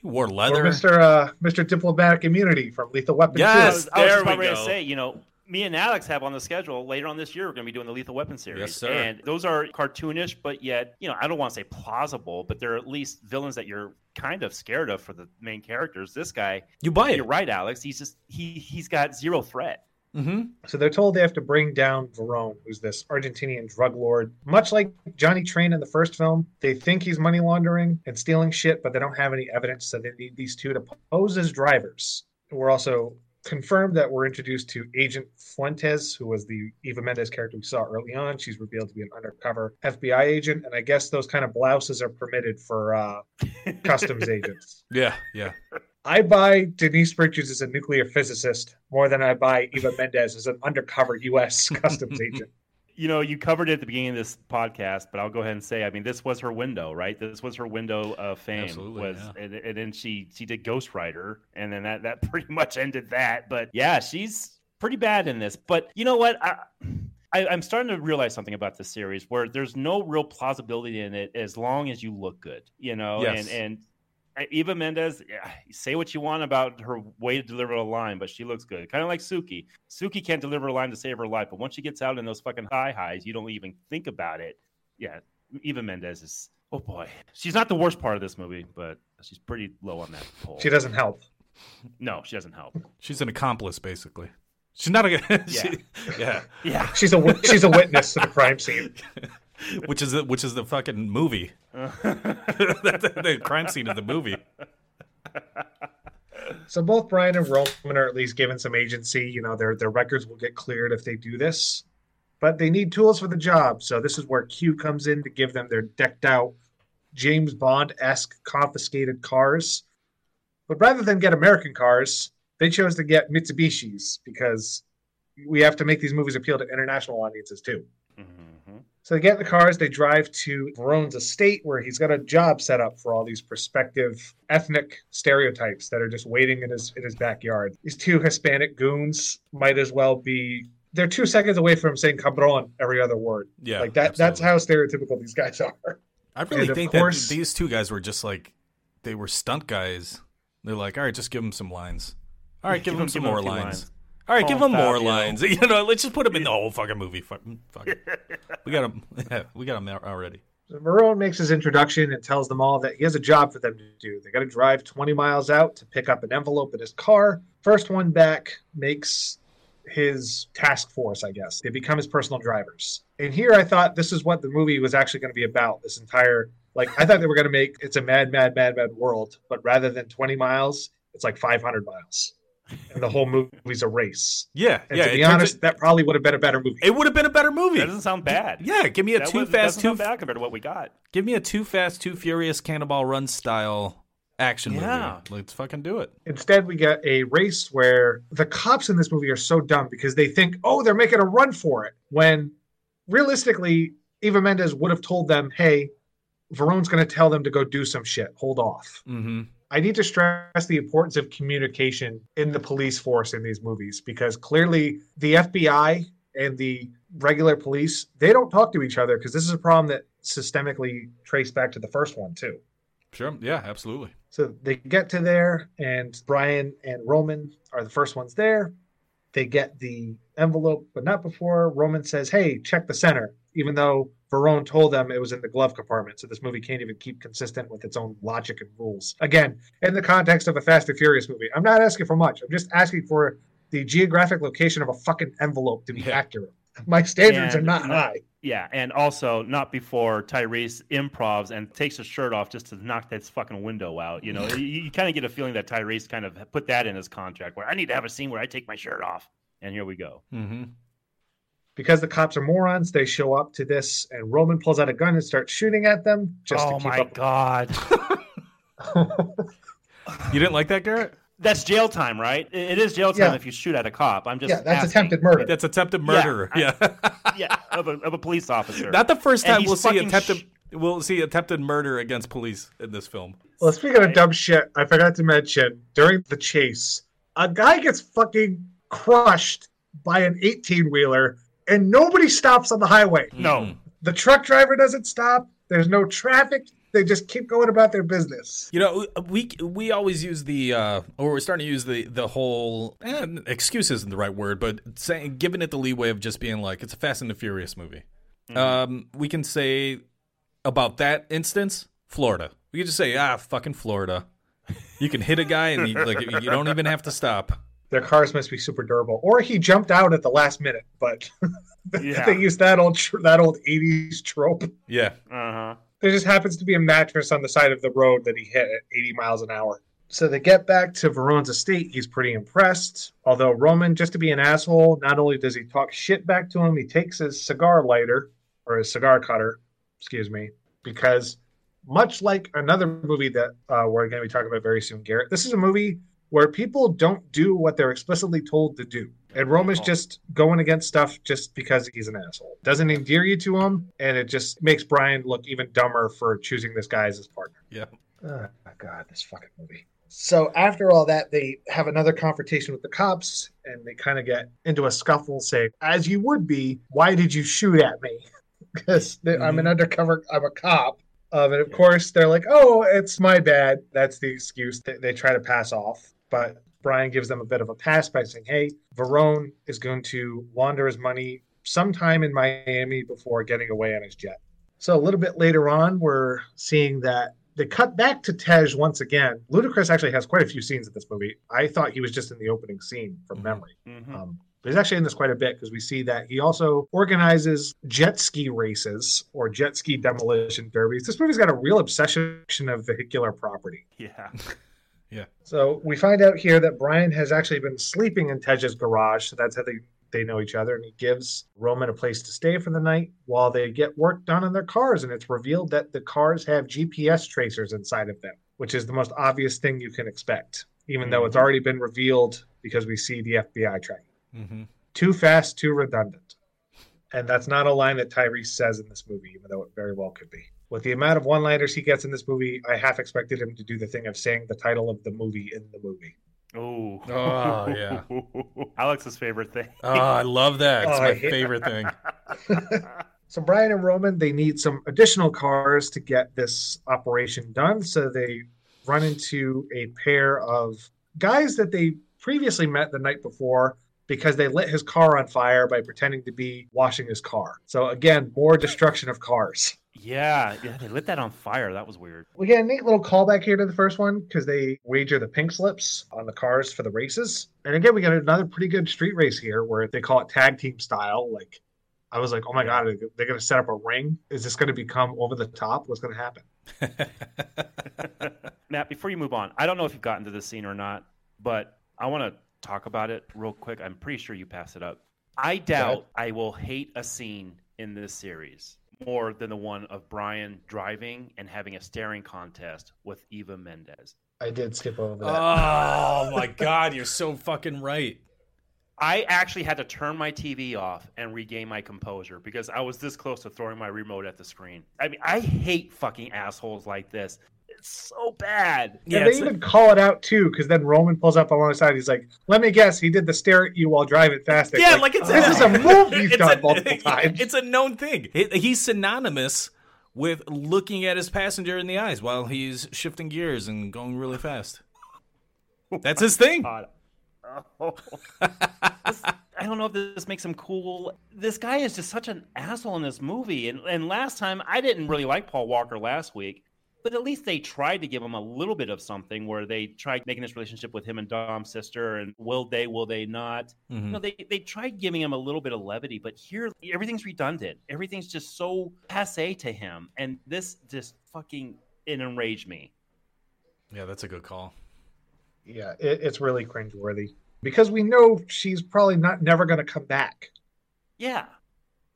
He wore Or leather. Mr. Uh, Mr. Diplomatic Immunity from Lethal Weapon. 2. I Yes, was, I was there just about we ready go. to say, you know, me and Alyx have on the schedule later on this year. We're going to be doing the Lethal Weapon series, Yes, sir. and those are cartoonish, but yet, you know, I don't want to say plausible, but they're at least villains that you're kind of scared of for the main characters. This guy, You buy it. You're right, Alyx. He's just he he's got zero threat. Mm-hmm. So they're told they have to bring down Verone, who's this Argentinian drug lord. Much like Johnny Train in the first film, they think he's money laundering and stealing shit, but they don't have any evidence, so they need these two to pose as drivers. We're also confirmed that we're introduced to Agent Fuentes, who was the Eva Mendes character we saw early on. She's revealed to be an undercover FBI agent, and I guess those kind of blouses are permitted for uh, customs agents. Yeah, yeah. I buy Denise Richards as a nuclear physicist more than I buy Eva Mendes as an undercover U.S. customs agent. You know, you covered it at the beginning of this podcast, but I'll go ahead and say, I mean, this was her window, right? This was her window of fame. Absolutely, was yeah. and, and then she she did Ghost Rider, and then that that pretty much ended that. But yeah, she's pretty bad in this. But you know what? I, I, I'm starting to realize something about this series where there's no real plausibility in it as long as you look good, you know. Yes. And and Eva Mendes, yeah, say what you want about her way to deliver a line, but she looks good. Kind of like Suki. Suki can't deliver a line to save her life, but once she gets out in those fucking high highs, you don't even think about it. Yeah, Eva Mendes is. Oh boy, she's not the worst part of this movie, but she's pretty low on that pole. She doesn't help. No, she doesn't help. She's an accomplice, basically. She's not a. she- yeah. Yeah. She's a she's a witness to the crime scene. which is the, which is the fucking movie. the, the crime scene of the movie. So both Brian and Roman are at least given some agency. You know, their their records will get cleared if they do this, but they need tools for the job. So this is where Q comes in to give them their decked out James Bond esque confiscated cars. But rather than get American cars, they chose to get Mitsubishis because we have to make these movies appeal to international audiences too. Mm-hmm. So they get in the cars, they drive to Verone's estate where he's got a job set up for all these prospective ethnic stereotypes that are just waiting in his in his backyard. These two Hispanic goons might as well be they're two seconds away from saying cabron every other word. Yeah, Like that that's how stereotypical these guys are. I really And think course- that these two guys were just like they were stunt guys. They're like, all right, just give them some lines. All right, give, Give them 'em- some give 'em more few lines. lines. All right, Call give oh, him them more lines. You know, let's just put them in the whole fucking movie. Fuck, fuck it. We got them. Yeah, we got them already. So Marone makes his introduction and tells them all that he has a job for them to do. They got to drive 20 miles out to pick up an envelope in his car. First one back makes his task force, I guess. They become his personal drivers. And here I thought this is what the movie was actually going to be about. This entire, like, I thought they were going to make it's a mad, mad, mad, mad world, but rather than 20 miles, it's like 500 miles. And the whole movie's a race. Yeah, And yeah. to be honest, it- that probably would have been a better movie. it would have been a better movie. That doesn't sound bad. Yeah, give me a That too was- fast, too sound bad compared to what we got. give me a too fast, too furious cannonball run style action Yeah. movie. Let's fucking do it. Instead, we get a race where the cops in this movie are so dumb because they think, oh, they're making a run for it. When realistically, Eva Mendes would have told them, "Hey, Verone's going to tell them to go do some shit. Hold off." Mm-hmm. I need to stress the importance of communication in the police force in these movies because clearly the FBI and the regular police they don't talk to each other because this is a problem that systemically traced back to the first one too. Sure. Yeah, absolutely. So they get to there, and Brian and Roman are the first ones there. They get the envelope, but not before Roman says, Hey, check the center, even though Verone told them it was in the glove compartment. So this movie can't even keep consistent with its own logic and rules. Again, in the context of a Fast and Furious movie, I'm not asking for much. I'm just asking for the geographic location of a fucking envelope to be accurate. My standards And are not not- high. Yeah, and also not before Tyrese improvs and takes his shirt off just to knock that fucking window out. You know, you, you kind of get a feeling that Tyrese kind of put that in his contract where I need to have a scene where I take my shirt off. And here we go. Mm-hmm. Because the cops are morons, they show up to this, and Roman pulls out a gun and starts shooting at them. Just oh to keep my up. god, You didn't like that, Garrett? that's jail time, right? It it is jail time Yeah. if you shoot at a cop. I'm just Yeah, that's asking. attempted murder. That's attempted Yeah, murder. I- Yeah. yeah, of a, of a police officer. Not the first time we'll see attempted. sh- we'll see attempted murder against police in this film. Well, speaking of dumb shit, I forgot to mention during the chase, a guy gets fucking crushed by an 18 wheeler and nobody stops on the highway. no, The truck driver doesn't stop. There's no traffic. They just keep going about their business. You know, we we always use the, uh, or we're starting to use the the whole eh, excuse isn't the right word, but saying giving it the leeway of just being like it's a Fast and the Furious movie. Um, we can say about that instance, Florida. We can just say ah, fucking Florida. You can hit a guy and you, like you don't even have to stop. Their cars must be super durable. Or he jumped out at the last minute, but Yeah. they use that old tr- that old 80s trope. Yeah, uh huh. There just happens to be a mattress on the side of the road that he hit at 80 miles an hour. So they get back to Verone's estate. He's pretty impressed. Although Roman, just to be an asshole, not only does he talk shit back to him, he takes his cigar lighter or his cigar cutter, excuse me, because much like another movie that uh, we're going to be talking about very soon, Garrett, this is a movie where people don't do what they're explicitly told to do. And Roman's just going against stuff just because he's an asshole. Doesn't endear you to him, and it just makes Brian look even dumber for choosing this guy as his partner. yeah. Oh my god, this fucking movie. So after all that, they have another confrontation with the cops, and they kind of get into a scuffle, saying, "As you would be, why did you shoot at me? Because I'm an undercover, I'm a cop." Um, and of course, they're like, "Oh, it's my bad." That's the excuse that they try to pass off, but Brian gives them a bit of a pass by saying, "Hey, Verone is going to launder his money sometime in Miami before getting away on his jet." So a little bit later on, we're seeing that they cut back to Tej once again. Ludacris actually has quite a few scenes in this movie. I thought he was just in the opening scene from memory. Mhm. Um, but he's actually in this quite a bit because we see that he also organizes jet ski races or jet ski demolition derbies. This movie's got a real obsession of vehicular property. Yeah. So we find out here that Brian has actually been sleeping in Tej's garage. So that's how they, they know each other. And he gives Roman a place to stay for the night while they get work done on their cars. And it's revealed that the cars have GPS tracers inside of them, which is the most obvious thing you can expect, even though it's already been revealed because we see the FBI tracking. Mm-hmm. Too fast, too redundant. And that's not a line that Tyrese says in this movie, even though it very well could be. With the amount of one liners he gets in this movie, I half expected him to do the thing of saying the title of the movie in the movie. Oh. Oh, yeah. Alyx's favorite thing. Oh, I love that. It's Oh, my I hate- favorite thing. So Brian and Roman, they need some additional cars to get this operation done. So they run into a pair of guys that they previously met the night before because they lit his car on fire by pretending to be washing his car. So again, more destruction of cars. Yeah, yeah, they lit that on fire. That was weird. We get a neat little callback here to the first one because they wager the pink slips on the cars for the races. And again, we got another pretty good street race here where they call it tag team style. Like, I was like, oh my God, they're going to set up a ring? Is this going to become over the top? What's going to happen? Matt, before you move on, I don't know if you've gotten to this scene or not, but I want to talk about it real quick. I'm pretty sure you passed it up. I doubt I will hate a scene in this series more than the one of Brian driving and having a staring contest with Eva Mendes. I did skip over that. Oh my god, you're so fucking right. I actually had to turn my TV off and regain my composure because I was this close to throwing my remote at the screen. I mean, I hate fucking assholes like this. It's so bad. Yeah, and they even a... call it out too, because then Roman pulls up alongside. He's like, "Let me guess, he did the stare at you while driving fast." Yeah, like, like it's this a, is a move he's done a, multiple times. It's a known thing. He's synonymous with looking at his passenger in the eyes while he's shifting gears and going really fast. That's his thing. Oh. I don't know if this makes him cool. This guy is just such an asshole in this movie. And, and last time, I didn't really like Paul Walker last week but at least they tried to give him a little bit of something where they tried making this relationship with him and Dom's sister and will they, will they not? Mm-hmm. You know, they, they tried giving him a little bit of levity, but here everything's redundant. Everything's just so passe to him. And this just fucking it enraged me. Yeah, that's a good call. Yeah, it, it's really cringeworthy because we know she's probably not never going to come back. Yeah.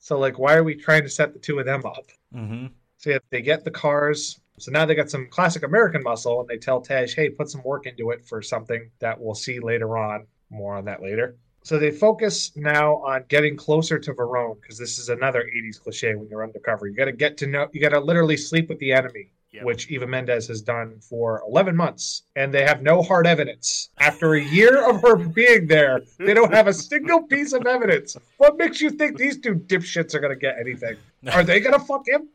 So like, why are we trying to set the two of them up? Mm-hmm. So yeah, they get the cars. So now they got some classic American muscle, and they tell Tej, hey, put some work into it for something that we'll see later on. More on that later. So they focus now on getting closer to Verone because this is another 80s cliche when you're undercover. You got to get to know, you got to literally sleep with the enemy, yep. which Eva Mendes has done for 11 months. And they have no hard evidence. After a year of her being there, they don't have a single piece of evidence. What makes you think these two dipshits are going to get anything? Are they going to fuck him?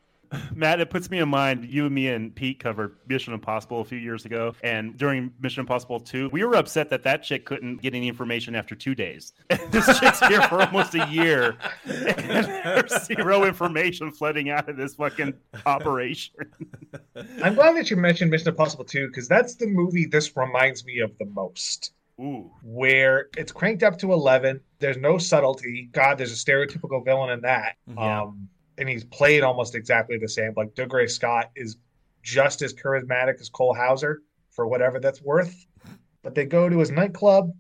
Matt, it puts me in mind. You and me and Pete covered Mission Impossible a few years ago, and during Mission Impossible Two, we were upset that that chick couldn't get any information after two days. this chick's here for almost a year, and there's zero information flooding out of this fucking operation. I'm glad that you mentioned Mission Impossible Two because that's the movie this reminds me of the most. Ooh. Where it's cranked up to 11. There's no subtlety. God, there's a stereotypical villain in that. Yeah. Um, and he's played almost exactly the same. Like Dougray Scott is just as charismatic as Cole Hauser for whatever that's worth. But they go to his nightclub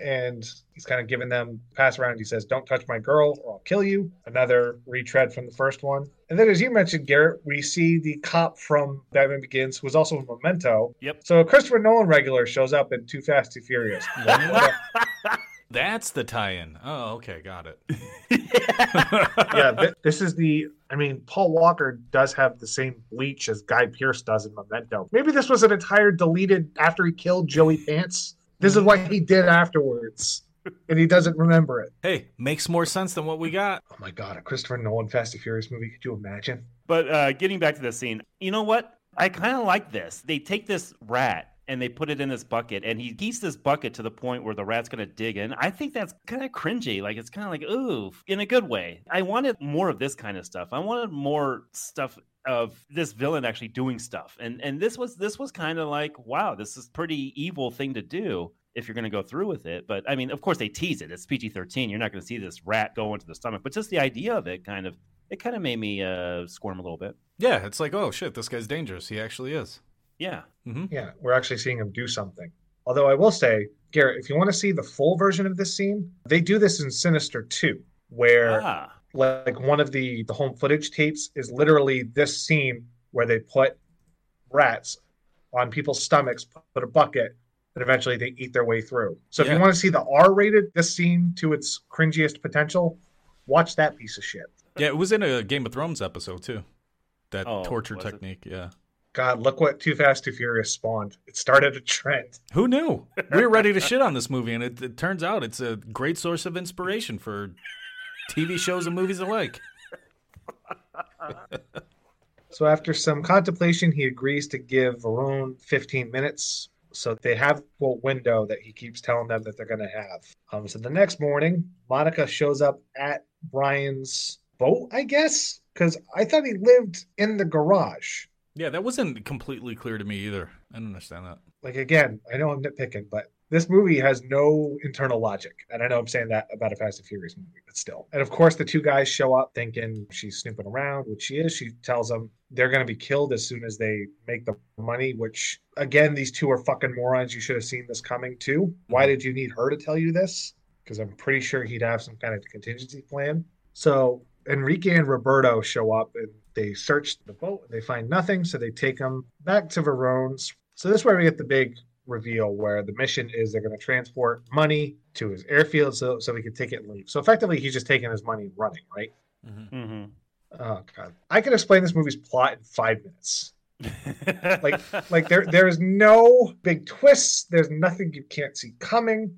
and he's kind of giving them pass around. He says, Don't touch my girl or I'll kill you. Another retread from the first one. And then, as you mentioned, Garrett, we see the cop from Batman Begins, who was also in Memento. Yep. So a Christopher Nolan regular shows up in Too Fast, Too Furious. That's the tie-in. Oh, okay, got it. yeah, th- this is the. I mean, Paul Walker does have the same bleach as Guy Pearce does in Memento. Maybe this was an entire deleted after he killed Joey Pants. This is what he did afterwards, and he doesn't remember it. Hey, makes more sense than what we got. Oh my god, a Christopher Nolan Fast and Furious movie. Could you imagine? But uh, getting back to the scene, you know what? I kind of like this. They take this rat and they put it in this bucket and he heats this bucket to the point where the rat's to dig in. I think that's kind of cringy. Like it's kind of like, ooh, in a good way. I wanted more of this kind of stuff. I wanted more stuff of this villain actually doing stuff. And and this was this was kind of like, wow, this is pretty evil thing to do if you're going to go through with it. But I mean, of course they tease it. It's PG-13. You're not going to see this rat go into the stomach, but just the idea of it kind of it kind of made me uh, squirm a little bit. Yeah, it's like, oh shit, this guy's dangerous. He actually is. Yeah. Mm-hmm. Yeah, we're actually seeing him do something. Although I will say, Garrett, if you want to see the full version of this scene, they do this in Sinister 2, where ah. like one of the the home footage tapes is literally this scene where they put rats on people's stomachs, put a bucket, and eventually they eat their way through. So yeah. if you want to see the R-rated this scene to its cringiest potential, watch that piece of shit. Yeah, it was in a Game of Thrones episode too. That oh, torture technique, it? yeah. God, look what Too Fast, Too Furious spawned. It started a trend. Who knew? We were ready to shit on this movie, and it, it turns out it's a great source of inspiration for TV shows and movies alike. so, after some contemplation, he agrees to give Verone 15 minutes. So they have a window that he keeps telling them that they're going to have. Um, so the next morning, Monica shows up at Brian's boat, I guess, because I thought he lived in the garage. Yeah, that wasn't completely clear to me either. I don't understand that. Like again, I know I'm nitpicking, but this movie has no internal logic. And I know I'm saying that about a Fast and Furious movie, but still. And of course, the two guys show up thinking she's snooping around, which she is. She tells them they're going to be killed as soon as they make the money, which, again, these two are fucking morons. You should have seen this coming too. Why mm-hmm. did you need her to tell you this? Because I'm pretty sure he'd have some kind of contingency plan. So Enrique and Roberto show up and they search the boat and they find nothing, so they take them back to Verone's. So this is where we get the big reveal where the mission is they're going to transport money to his airfield so so he can take it and leave. So effectively, he's just taking his money and running, right? Mm-hmm. Oh god, I can explain this movie's plot in five minutes. like like there there is no big twists. There's nothing you can't see coming.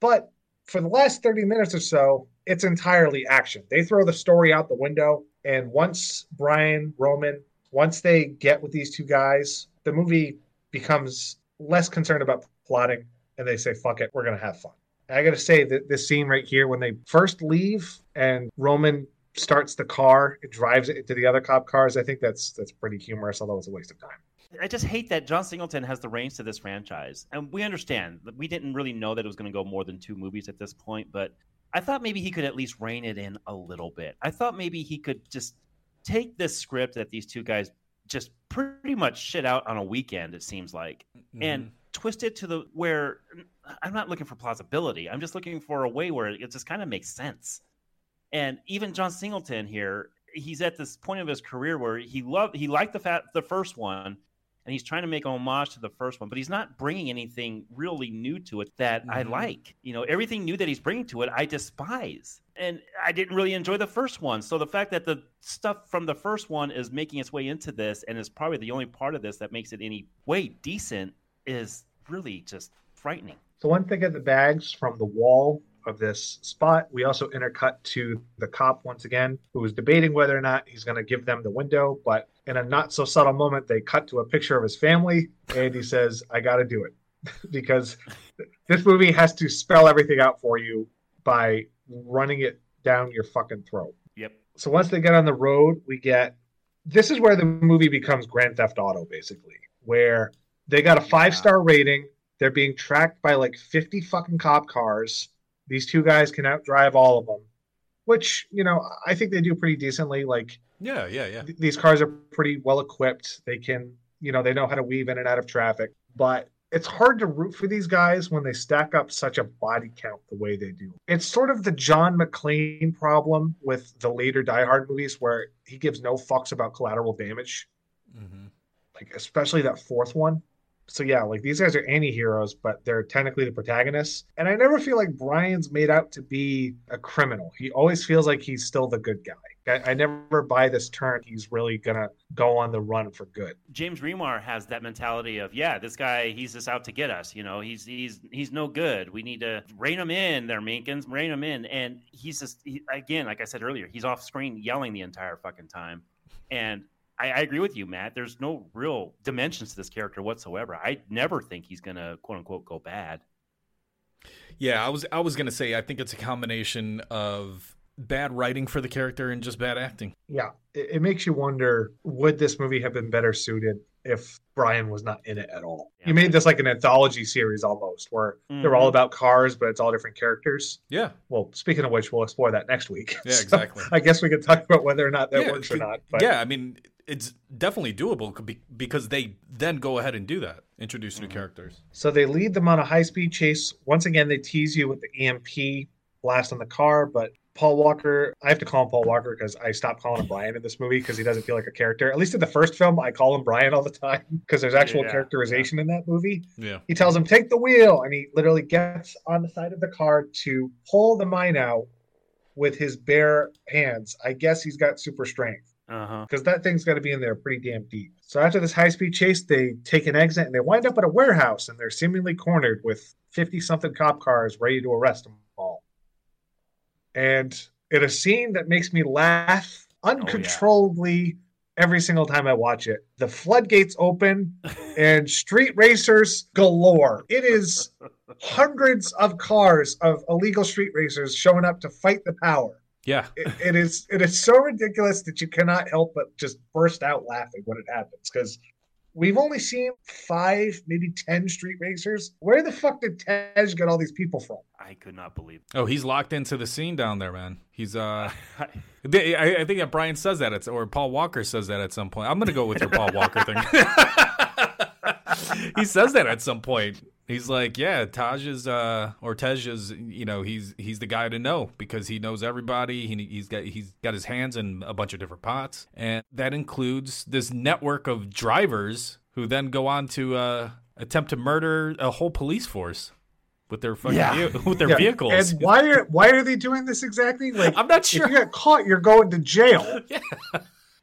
But for the last 30 minutes or so, it's entirely action. They throw the story out the window, and once Brian Roman, once they get with these two guys, the movie becomes less concerned about plotting, and they say, "Fuck it, we're gonna have fun." I gotta say that this scene right here, when they first leave and Roman starts the car, it drives it into the other cop cars. I think that's that's pretty humorous, although it's a waste of time. I just hate that John Singleton has the reins to this franchise. And we understand that we didn't really know that it was going to go more than two movies at this point, but I thought maybe he could at least rein it in a little bit. I thought maybe he could just take this script that these two guys just pretty much shit out on a weekend, it seems like, Mm-hmm. and twist it to the where I'm not looking for plausibility. I'm just looking for a way where it just kind of makes sense. And even John Singleton here, he's at this point of his career where he loved he liked the fat the first one and he's trying to make homage to the first one, but he's not bringing anything really new to it that I Mhm. like. You know, everything new that he's bringing to it, I despise. And I didn't really enjoy the first one. So the fact that the stuff from the first one is making its way into this and is probably the only part of this that makes it any way decent is really just frightening. So one thing of the bags from the wall of this spot, we also intercut to the cop once again, who is debating whether or not he's going to give them the window. But in a not so subtle moment, they cut to a picture of his family, and he says, "I got to do it," because this movie has to spell everything out for you by running it down your fucking throat. Yep. So once they get on the road, we get this is where the movie becomes Grand Theft Auto, basically, where they got a five star rating. They're being tracked by like 50 fucking cop cars. These two guys can outdrive all of them, which, you know, I think they do pretty decently. Like, Yeah, yeah, yeah. th- these cars are pretty well equipped. They can, you know, they know how to weave in and out of traffic. But it's hard to root for these guys when they stack up such a body count the way they do. It's sort of the John McClane problem with the later Die Hard movies where he gives no fucks about collateral damage, Mm-hmm. like especially that fourth one. So yeah, like these guys are anti-heroes, but they're technically the protagonists. And I never feel like Brian's made out to be a criminal. He always feels like he's still the good guy. I, I never buy this turn. He's really gonna go on the run for good. James Remar has that mentality of, yeah, this guy, he's just out to get us. You know, he's he's he's no good. We need to rein him in, there, Minkins, rein him in. And he's just he, again, like I said earlier, he's off screen yelling the entire fucking time. And I, I agree with you, Matt. There's no real dimensions to this character whatsoever. I never think he's gonna quote unquote go bad. Yeah, I was I was gonna say I think it's a combination of bad writing for the character and just bad acting. Yeah, it, it makes you wonder: would this movie have been better suited if Brian was not in it at all? You made this like an anthology series almost, where they're all Mhm. about cars, but it's all different characters. Yeah. Well, speaking of which, we'll explore that next week. Yeah, So exactly. I guess we could talk about whether or not that Yeah, works or not. But yeah, I mean it's definitely doable because they then go ahead and do that, introduce Mm-hmm. new characters. So they lead them on a high speed chase. Once again, they tease you with the EMP blast on the car, but Paul Walker, I have to call him Paul Walker because I stopped calling him Brian in this movie because he doesn't feel like a character. At least in the first film, I call him Brian all the time because there's actual Yeah, characterization in that movie. Yeah. He tells him, take the wheel. And he literally gets on the side of the car to pull the mine out with his bare hands. I guess he's got super strength Uh huh. because that thing's got to be in there pretty damn deep. So after this high speed chase, they take an exit and they wind up at a warehouse and they're seemingly cornered with 50 something cop cars ready to arrest them all. And in a scene that makes me laugh uncontrollably every single time I watch it, the floodgates open and street racers galore. It is hundreds of cars of illegal street racers showing up to fight the power Yeah. it, it is it is so ridiculous that you cannot help but just burst out laughing when it happens because we've only seen five maybe ten street racers where the fuck did tej get all these people from I could not believe. Oh, he's locked into the scene down there, man. He's uh, I, I think that Brian says that it's or Paul Walker says that at some point. I'm gonna go with your Paul Walker thing. he says that at some point. He's like, yeah, Taj is uh, or Tej is, you know, he's he's the guy to know because he knows everybody. He, he's got he's got his hands in a bunch of different pots, and that includes this network of drivers who then go on to uh, attempt to murder a whole police force with their fucking Yeah. vehi- with their Yeah. vehicles. And why are why are they doing this exactly? Like I'm not sure. If you get caught, you're going to jail.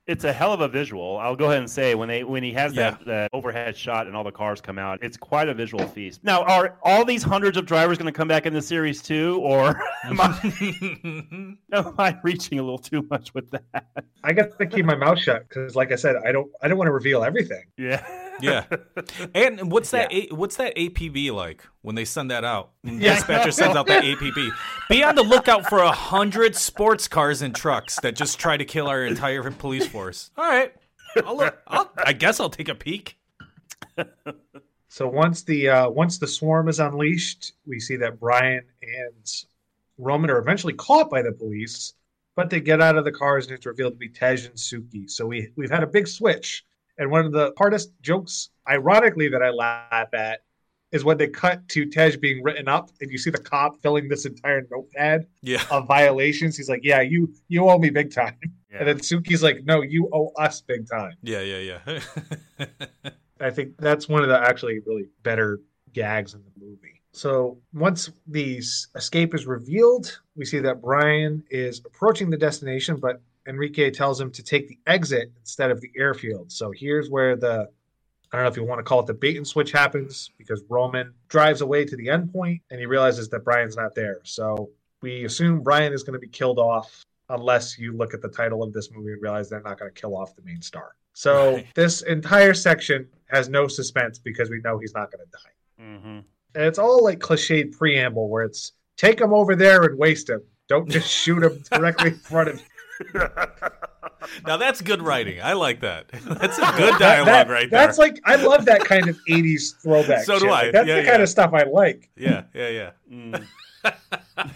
It's a hell of a visual. I'll go ahead and say when they when he has Yeah. that, that overhead shot and all the cars come out, it's quite a visual feast. Now, are all these hundreds of drivers going to come back in the series too, or am I, am I reaching a little too much with that? I guess to keep my mouth shut because, like I said, I don't I don't want to reveal everything. Yeah. Yeah. And what's that? A, what's that APB like when they send that out? When Yeah. Dispatcher sends out that APB. Be on the lookout for a hundred sports cars and trucks that just try to kill our entire police force. All right. I'll look, I'll, I guess I'll take a peek. So once the uh, once the swarm is unleashed, we see that Brian and Roman are eventually caught by the police, but they get out of the cars and it's revealed to be Tej and Suki. So we we've had a big switch. And one of the hardest jokes, ironically, that I laugh at is when they cut to Tej being written up and you see the cop filling this entire notepad Yeah. of violations. He's like, "Yeah, you you owe me big time," Yeah. and then Suki's like, "No, you owe us big time." Yeah, yeah, yeah. I think that's one of the actually really better gags in the movie. So once the escape is revealed, we see that Brian is approaching the destination, but Enrique tells him to take the exit instead of the airfield. So here's where the I don't know if you want to call it the bait and switch happens because Roman drives away to the end point and he realizes that Brian's not there. So we assume Brian is going to be killed off unless you look at the title of this movie and realize they're not going to kill off the main star. So Right. this entire section has no suspense because we know he's not going to die. hmm And it's all like cliched preamble where it's take him over there and waste him. Don't just shoot him directly in front of you. Now that's good writing. I like that. That's a good dialogue that- right there. That's like I love that kind of 80s throwback. So do shit. I. Like, that's Yeah, the yeah. kind of stuff I like. yeah, yeah, yeah. Mm.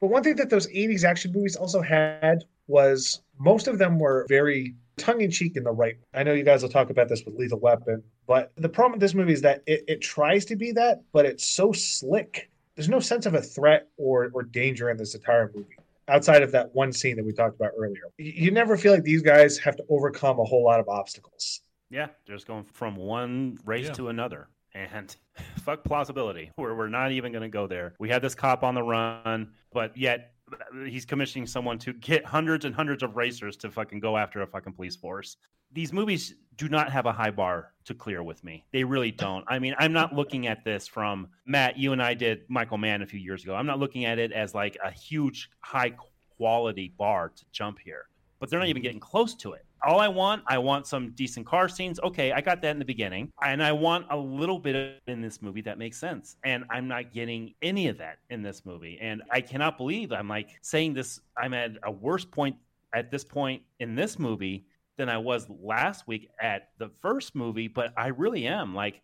But one thing that those 80s action movies also had was most of them were very tongue in cheek in the right. I know you guys will talk about this with Lethal Weapon, but the problem with this movie is that it, it tries to be that, but it's so slick. There's no sense of a threat or, or danger in this entire movie outside of that one scene that we talked about earlier. You, you never feel like these guys have to overcome a whole lot of obstacles. Yeah, They're just going from one race Yeah. to another. And fuck plausibility. We're, we're not even going to go there. We had this cop on the run, but yet uh, he's commissioning someone to get hundreds and hundreds of racers to fucking go after a fucking police force. These movies do not have a high bar to clear with me. They really don't. I mean, I'm not looking at this from Matt, you and I did Michael Mann a few years ago. I'm not looking at it as like a huge, high quality bar to jump here, but they're not even getting close to it. All I want, I want some decent car scenes. Okay, I got that in the beginning. And I want a little bit in this movie that makes sense. And I'm not getting any of that in this movie. And I cannot believe I'm like saying this, I'm at a worse point at this point in this movie than I was last week at the first movie. But I really am like,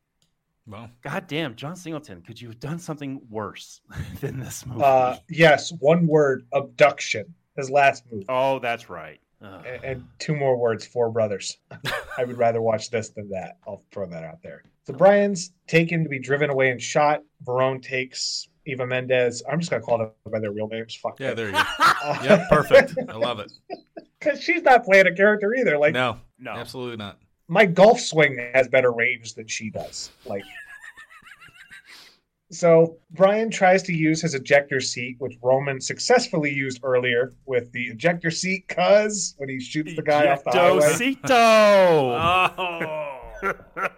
Well, God damn, John Singleton, could you have done something worse than this movie? Uh, yes, one word abduction, his last movie. oh, that's right. Ugh. and, and two more words, Four Brothers. I would rather watch this than that. I'll throw that out there. So Brian's taken to be driven away and shot. Verone takes Eva Mendes. I'm just gonna call them by their real names. Fuck yeah, it. there you go. Yeah, perfect. I love it. Because she's not playing a character either. Like No, No. absolutely not. my golf swing has better range than she does. Like. So Brian tries to use his ejector seat, which Roman successfully used earlier with the ejector seat, cause when he shoots the guy off the highway. Ejectocito. Oh,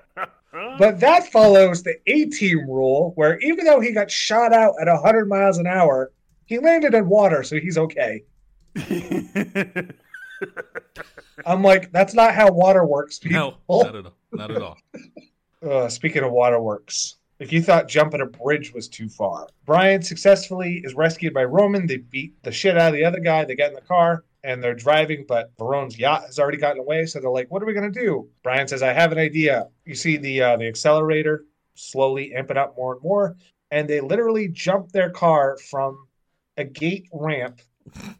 But that follows the A team rule, where even though he got shot out at 100 miles an hour, he landed in water, so he's okay. I'm like, that's not how water works, people. no, not at all. Not at all. Uh, speaking of waterworks, if you thought jumping a bridge was too far, Brian successfully is rescued by Roman. They beat the shit out of the other guy. They get in the car and they're driving, but Verone's yacht has already gotten away. So they're like, "What are we gonna do?" Brian says, "I have an idea." You see the uh, the accelerator slowly amping up more and more, and they literally jump their car from a gate ramp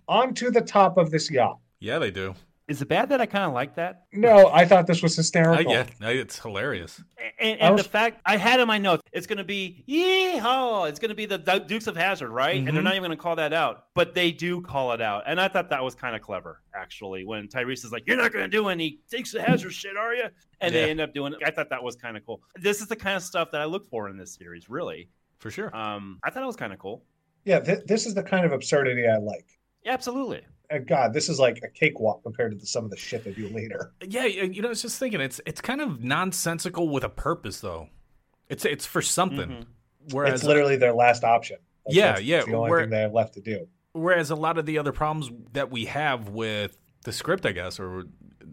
onto the top of this yacht. Yeah, they do. Is it bad that I kind of like that? No, I thought this was Uh, hysterical. yeah, it's hilarious. And, and was- the fact I had in my notes, it's going to be yeehaw. It's going to be the Dukes of Hazzard, right? And they're Mhm. not even going to call that out, but they do call it out. And I thought that was kind of clever, actually. When Tyrese is like, "You're not going to do any Dukes of Hazzard shit, are you?" And Yeah. they end up doing it. I thought that was kind of cool. This is the kind of stuff that I look for in this series, really. For sure. Um, I thought it was kind of cool. Yeah, th- this is the kind of absurdity I like. Yeah, absolutely. And God, this is like a cakewalk compared to the, some of the shit they do later. Yeah, you know, I was just thinking it's it's kind of nonsensical with a purpose though. It's it's for something. Whereas it's literally their last option. That's- Yeah, that's yeah, the only where- thing they have left to do. whereas a lot of the other problems that we have with the script, I guess, or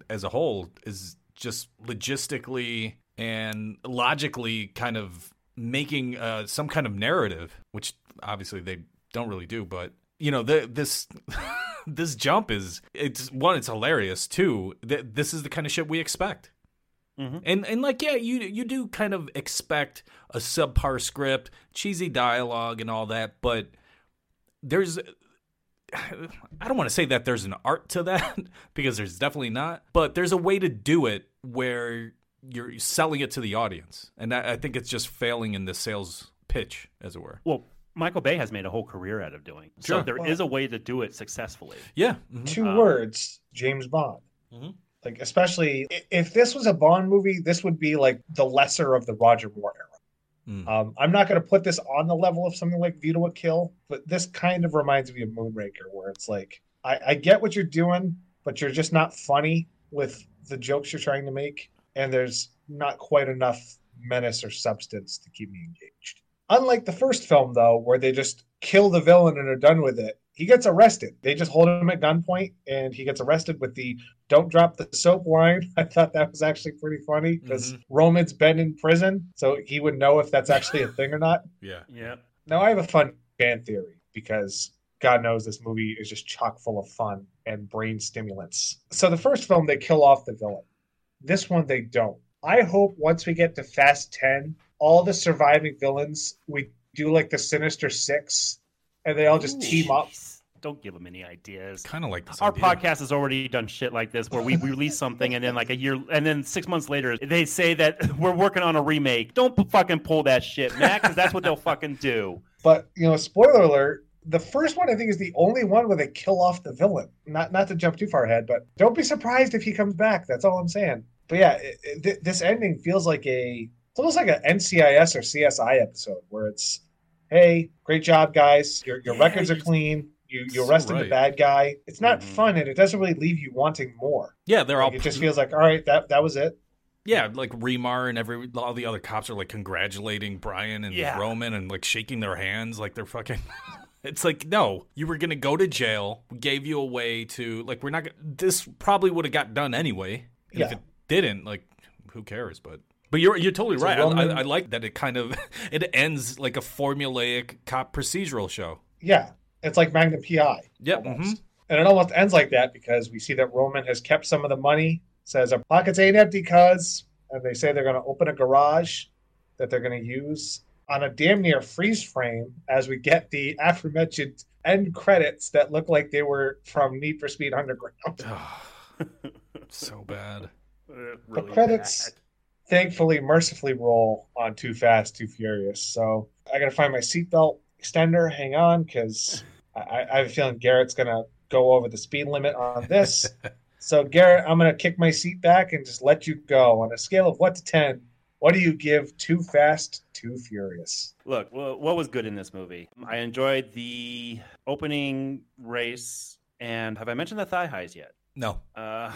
as a whole, is just logistically and logically kind of making uh, some kind of narrative, which obviously they don't really do. But you know, the, this this jump is it's one, it's hilarious. Two, th- this is the kind of shit we expect. Mm-hmm. And and like yeah, you you do kind of expect a subpar script, cheesy dialogue, and all that, but there's I don't want to say that there's an art to that because there's definitely not, but there's a way to do it where you're selling it to the audience, and I, I think it's just failing in the sales pitch, as it were. Well, Michael Bay has made a whole career out of doing. So Sure. there is a way to do it successfully. Yeah. Two Um, words, James Bond. Mhm. Like especially if this was a Bond movie, this would be like the lesser of the Roger Moore era. Mm. Um, I'm not going to put this on the level of something like View to a Kill, but this kind of reminds me of Moonraker, where it's like I, I get what you're doing, but you're just not funny with the jokes you're trying to make, and there's not quite enough menace or substance to keep me engaged. Unlike the first film, though, where they just kill the villain and are done with it, he gets arrested. They just hold him at gunpoint, and he gets arrested with the "Don't drop the soap" line. I thought that was actually pretty funny because mm-hmm. Roman's been in prison, so he would know if that's actually a thing or not. Yeah. Yeah. Now I have a fun fan theory because God knows this movie is just chock full of fun and brain stimulants. So the first film they kill off the villain. This one they don't. I hope once we get to Fast 10, all the surviving villains we do like the Sinister 6 and they all just team up. Don't give them any ideas. Kind of like this Our idea. podcast has already done shit like this where we release something and then like a year and then six months later they say that we're working on a remake. Don't p- fucking pull that shit, Matt, because that's what they'll fucking do. But you know, spoiler alert, the first one I think is the only one where they kill off the villain. Not not to jump too far ahead, but don't be surprised if he comes back. That's all I'm saying. But yeah, it, it, this ending feels like a it's almost like a NCIS or CSI episode where it's, hey, great job, guys. Your your records are clean. You you So arrested the bad guy. It's not mm-hmm. fun, and it doesn't really leave you wanting more. Yeah, they're Like, all it just feels like all right, that that was it. Yeah, like Remar and every all the other cops are like congratulating Brian and Yeah. Roman and like shaking their hands like they're fucking. It's like no, you were gonna go to jail. We gave you a way to like we're not. This probably would have got done anyway. And If Yeah. it didn't, like who cares? But but you're you're totally So right. I, I, I like that it kind of it ends like a formulaic cop procedural show. Yeah, it's like Magnum PI. Yep. almost. mhm. And it almost ends like that because we see that Roman has kept some of the money, says our pockets ain't empty, cuz. And they say they're going to open a garage that they're going to use on a damn near freeze frame as we get the aforementioned end credits that look like they were from Need for Speed Underground. so bad. the credits thankfully mercifully roll on 2 Fast 2 Furious. So I got to find my seatbelt extender. Hang on, because I, I have a feeling Garrett's going to go over the speed limit on this. so, Garrett, I'm going to kick my seat back and just let you go. On a scale of 1 to 10, what do you give 2 Fast 2 Furious? Look, wha- what was good in this movie? I enjoyed the opening race, and have I mentioned the thigh highs yet? No. Uh,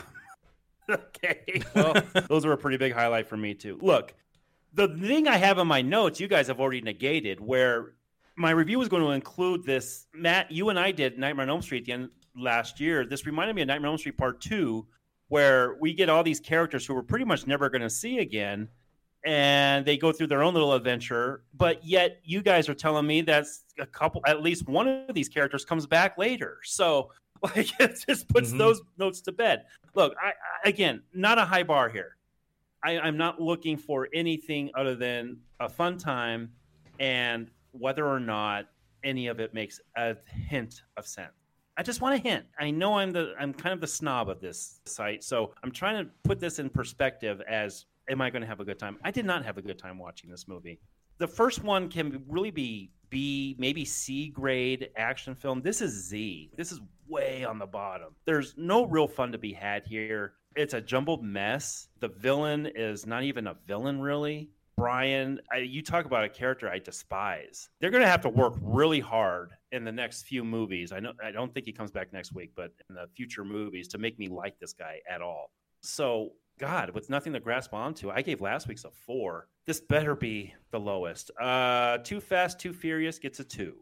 okay, well, those were a pretty big highlight for me too. Look, the thing I have in my notes, you guys have already negated. Where my review was going to include this, Matt. You and I did Nightmare on Elm Street the end last year. This reminded me of Nightmare on Elm Street Part Two, where we get all these characters who we're pretty much never going to see again and they go through their own little adventure. But yet, you guys are telling me that's a couple, at least one of these characters comes back later. So, like, it just puts Mhm. those notes to bed. Look, I, I again, not a high bar here. I, I'm not looking for anything other than a fun time, and whether or not any of it makes a hint of sense. I just want a hint. I know I'm the I'm kind of the snob of this site, so I'm trying to put this in perspective as am I going to have a good time? I did not have a good time watching this movie. The first one can really be B, maybe C grade action film. This is Z. This is way on the bottom. There's no real fun to be had here. It's a jumbled mess. The villain is not even a villain, really. Brian, I, you talk about a character I despise. They're going to have to work really hard in the next few movies. I know I don't think he comes back next week, but in the future movies to make me like this guy at all. So, God, with nothing to grasp onto, I gave last week's a four. This better be the lowest. Uh, 2 Fast 2 Furious gets a two,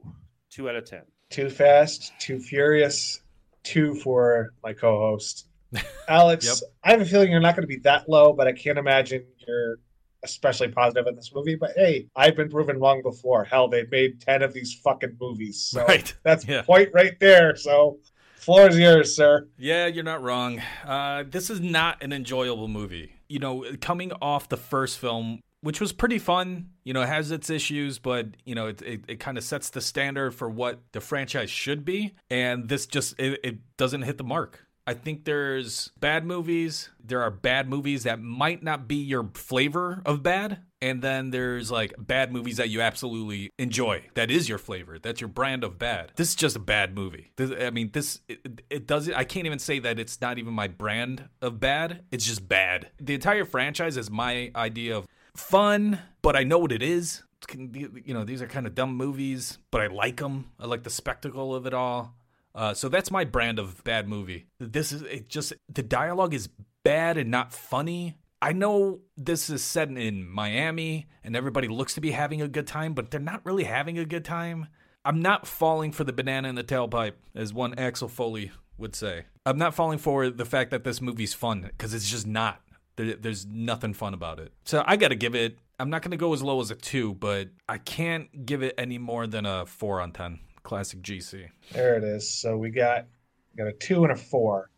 two out of ten. Too fast, too furious, two for my co-host. Alyx, Yep. I have a feeling you're not going to be that low, but I can't imagine you're especially positive in this movie. But hey, I've been proven wrong before. Hell, they've made ten of these fucking movies, so Right. that's Yeah. point right there. So, floor is yours, sir. Yeah, you're not wrong. Uh, this is not an enjoyable movie. You know, coming off the first film, which was pretty fun, you know, it has its issues, but, you know, it, it, it kind of sets the standard for what the franchise should be. And this just, it, it doesn't hit the mark. I think there's bad movies. There are bad movies that might not be your flavor of bad. And then there's like bad movies that you absolutely enjoy. That is your flavor. That's your brand of bad. This is just a bad movie. This, I mean, this it, it doesn't. I can't even say that it's not even my brand of bad. It's just bad. The entire franchise is my idea of fun, but I know what it is. You know, these are kind of dumb movies, but I like them. I like the spectacle of it all. Uh, so that's my brand of bad movie. This is it. Just the dialogue is bad and not funny. I know this is set in Miami and everybody looks to be having a good time, but they're not really having a good time. I'm not falling for the banana in the tailpipe, as one Axel Foley would say. I'm not falling for the fact that this movie's fun because it's just not. There, there's nothing fun about it. So I got to give it. I'm not going to go as low as a two, but I can't give it any more than a four on ten. Classic GC. There it is. So we got we got a two and a four.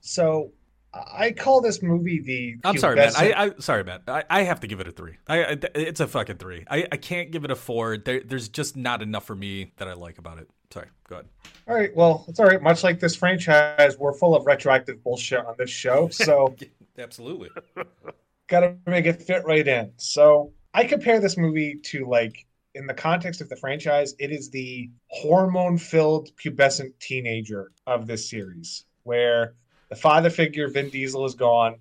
So I call this movie the. I'm sorry, man. I, I sorry, man. I, I have to give it a three. I, I it's a fucking three. I, I can't give it a four. There, there's just not enough for me that I like about it. Sorry. Go ahead. All right. Well, it's all right. Much like this franchise, we're full of retroactive bullshit on this show. So Absolutely. got to make it fit right in. So I compare this movie to like in the context of the franchise, it is the hormone-filled pubescent teenager of this series, where the father figure Vin Diesel is gone,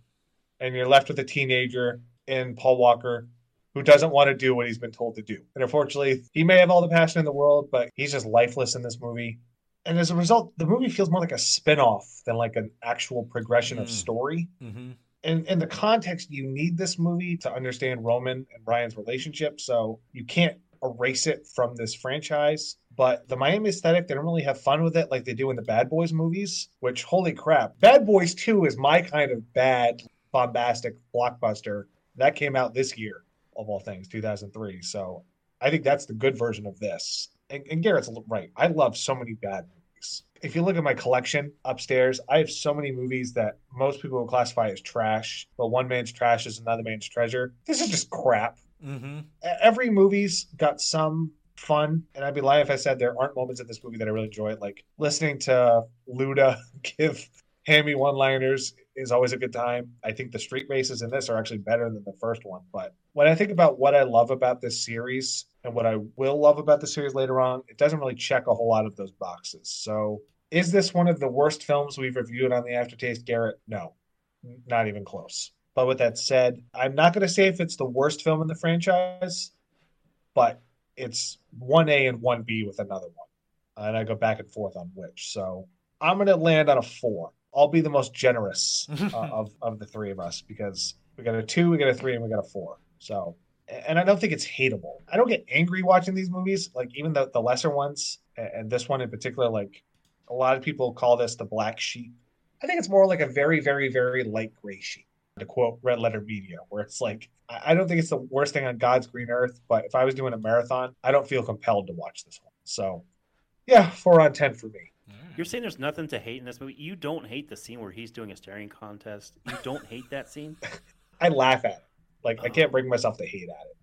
and you're left with a teenager in Paul Walker who doesn't want to do what he's been told to do. And unfortunately, he may have all the passion in the world, but he's just lifeless in this movie. And as a result, the movie feels more like a spin-off than like an actual progression of Mm. story Mm-hmm. in in the context you need this movie to understand Roman and Ryan's relationship, so you can't erase it from this franchise. But the Miami aesthetic, they don't really have fun with it like they do in the Bad Boys movies, which holy crap. Bad Boys 2 is my kind of bad, bombastic blockbuster. That came out this year, of all things, 2003. So I think that's the good version of this. And, and Garrett's right. I love so many bad movies. If you look at my collection upstairs, I have so many movies that most people would classify as trash, but one man's trash is another man's treasure. This is just crap. Mm-hmm. Every movie's got some fun, and I'd be lying if I said there aren't moments in this movie that I really enjoy. Like listening to Luda give hammy one-liners is always a good time. I think the street races in this are actually better than the first one. But when I think about what I love about this series and what I will love about the series later on, it doesn't really check a whole lot of those boxes. So, is this one of the worst films we've reviewed on the Aftertaste, Garrett? No, not even close. But with that said, I'm not going to say if it's the worst film in the franchise, but it's 1A and 1B with another one. And I go back and forth on which. So, I'm going to land on a four. I'll be the most generous uh, of of the three of us because we got a two, we got a three, and we got a four. So, and I don't think it's hateable. I don't get angry watching these movies, like even the the lesser ones, and this one in particular. Like a lot of people call this the black sheep. I think it's more like a very, very, very light gray sheep. To quote Red Letter Media, where it's like, I I don't think it's the worst thing on God's green earth, but if I was doing a marathon, I don't feel compelled to watch this one. So, yeah, four on ten for me. You're saying there's nothing to hate in this movie. You don't hate the scene where he's doing a staring contest. You don't hate that scene. I laugh at it. Like I can't oh. bring myself to hate at it.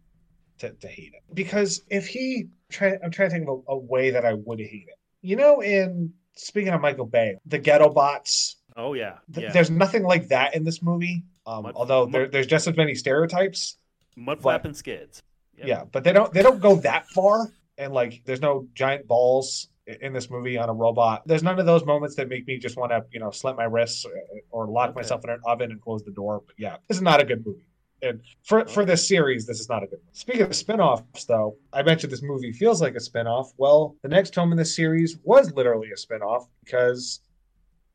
To, to hate it because if he try, I'm trying to think of a, a way that I would hate it. You know, in speaking of Michael Bay, the Ghetto Bots. Oh yeah, th- yeah. There's nothing like that in this movie. Um, Mud- although there, there's just as many stereotypes. Mud but- and skids. Yep. Yeah, but they don't they don't go that far. And like, there's no giant balls in this movie on a robot. There's none of those moments that make me just want to you know slit my wrists or, or lock Okay. myself in an oven and close the door. But yeah, this is not a good movie. And for for this series, this is not a good one. Speaking of spin-offs, though, I mentioned this movie feels like a spin-off. Well, the next film in this series was literally a spin-off because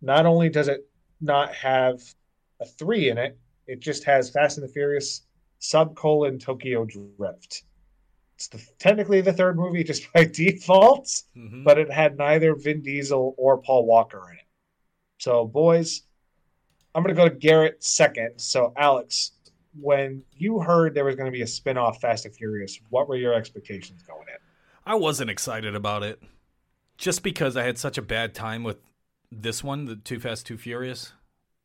not only does it not have a three in it, it just has Fast and the Furious subcolon Tokyo Drift. It's the, technically the third movie just by default, Mhm. but it had neither Vin Diesel or Paul Walker in it. So, boys, I'm going to go to Garrett second. So, Alyx, when you heard there was going to be a spin off Fast and Furious, what were your expectations going in? I wasn't excited about it, just because I had such a bad time with this one, the 2 Fast 2 Furious.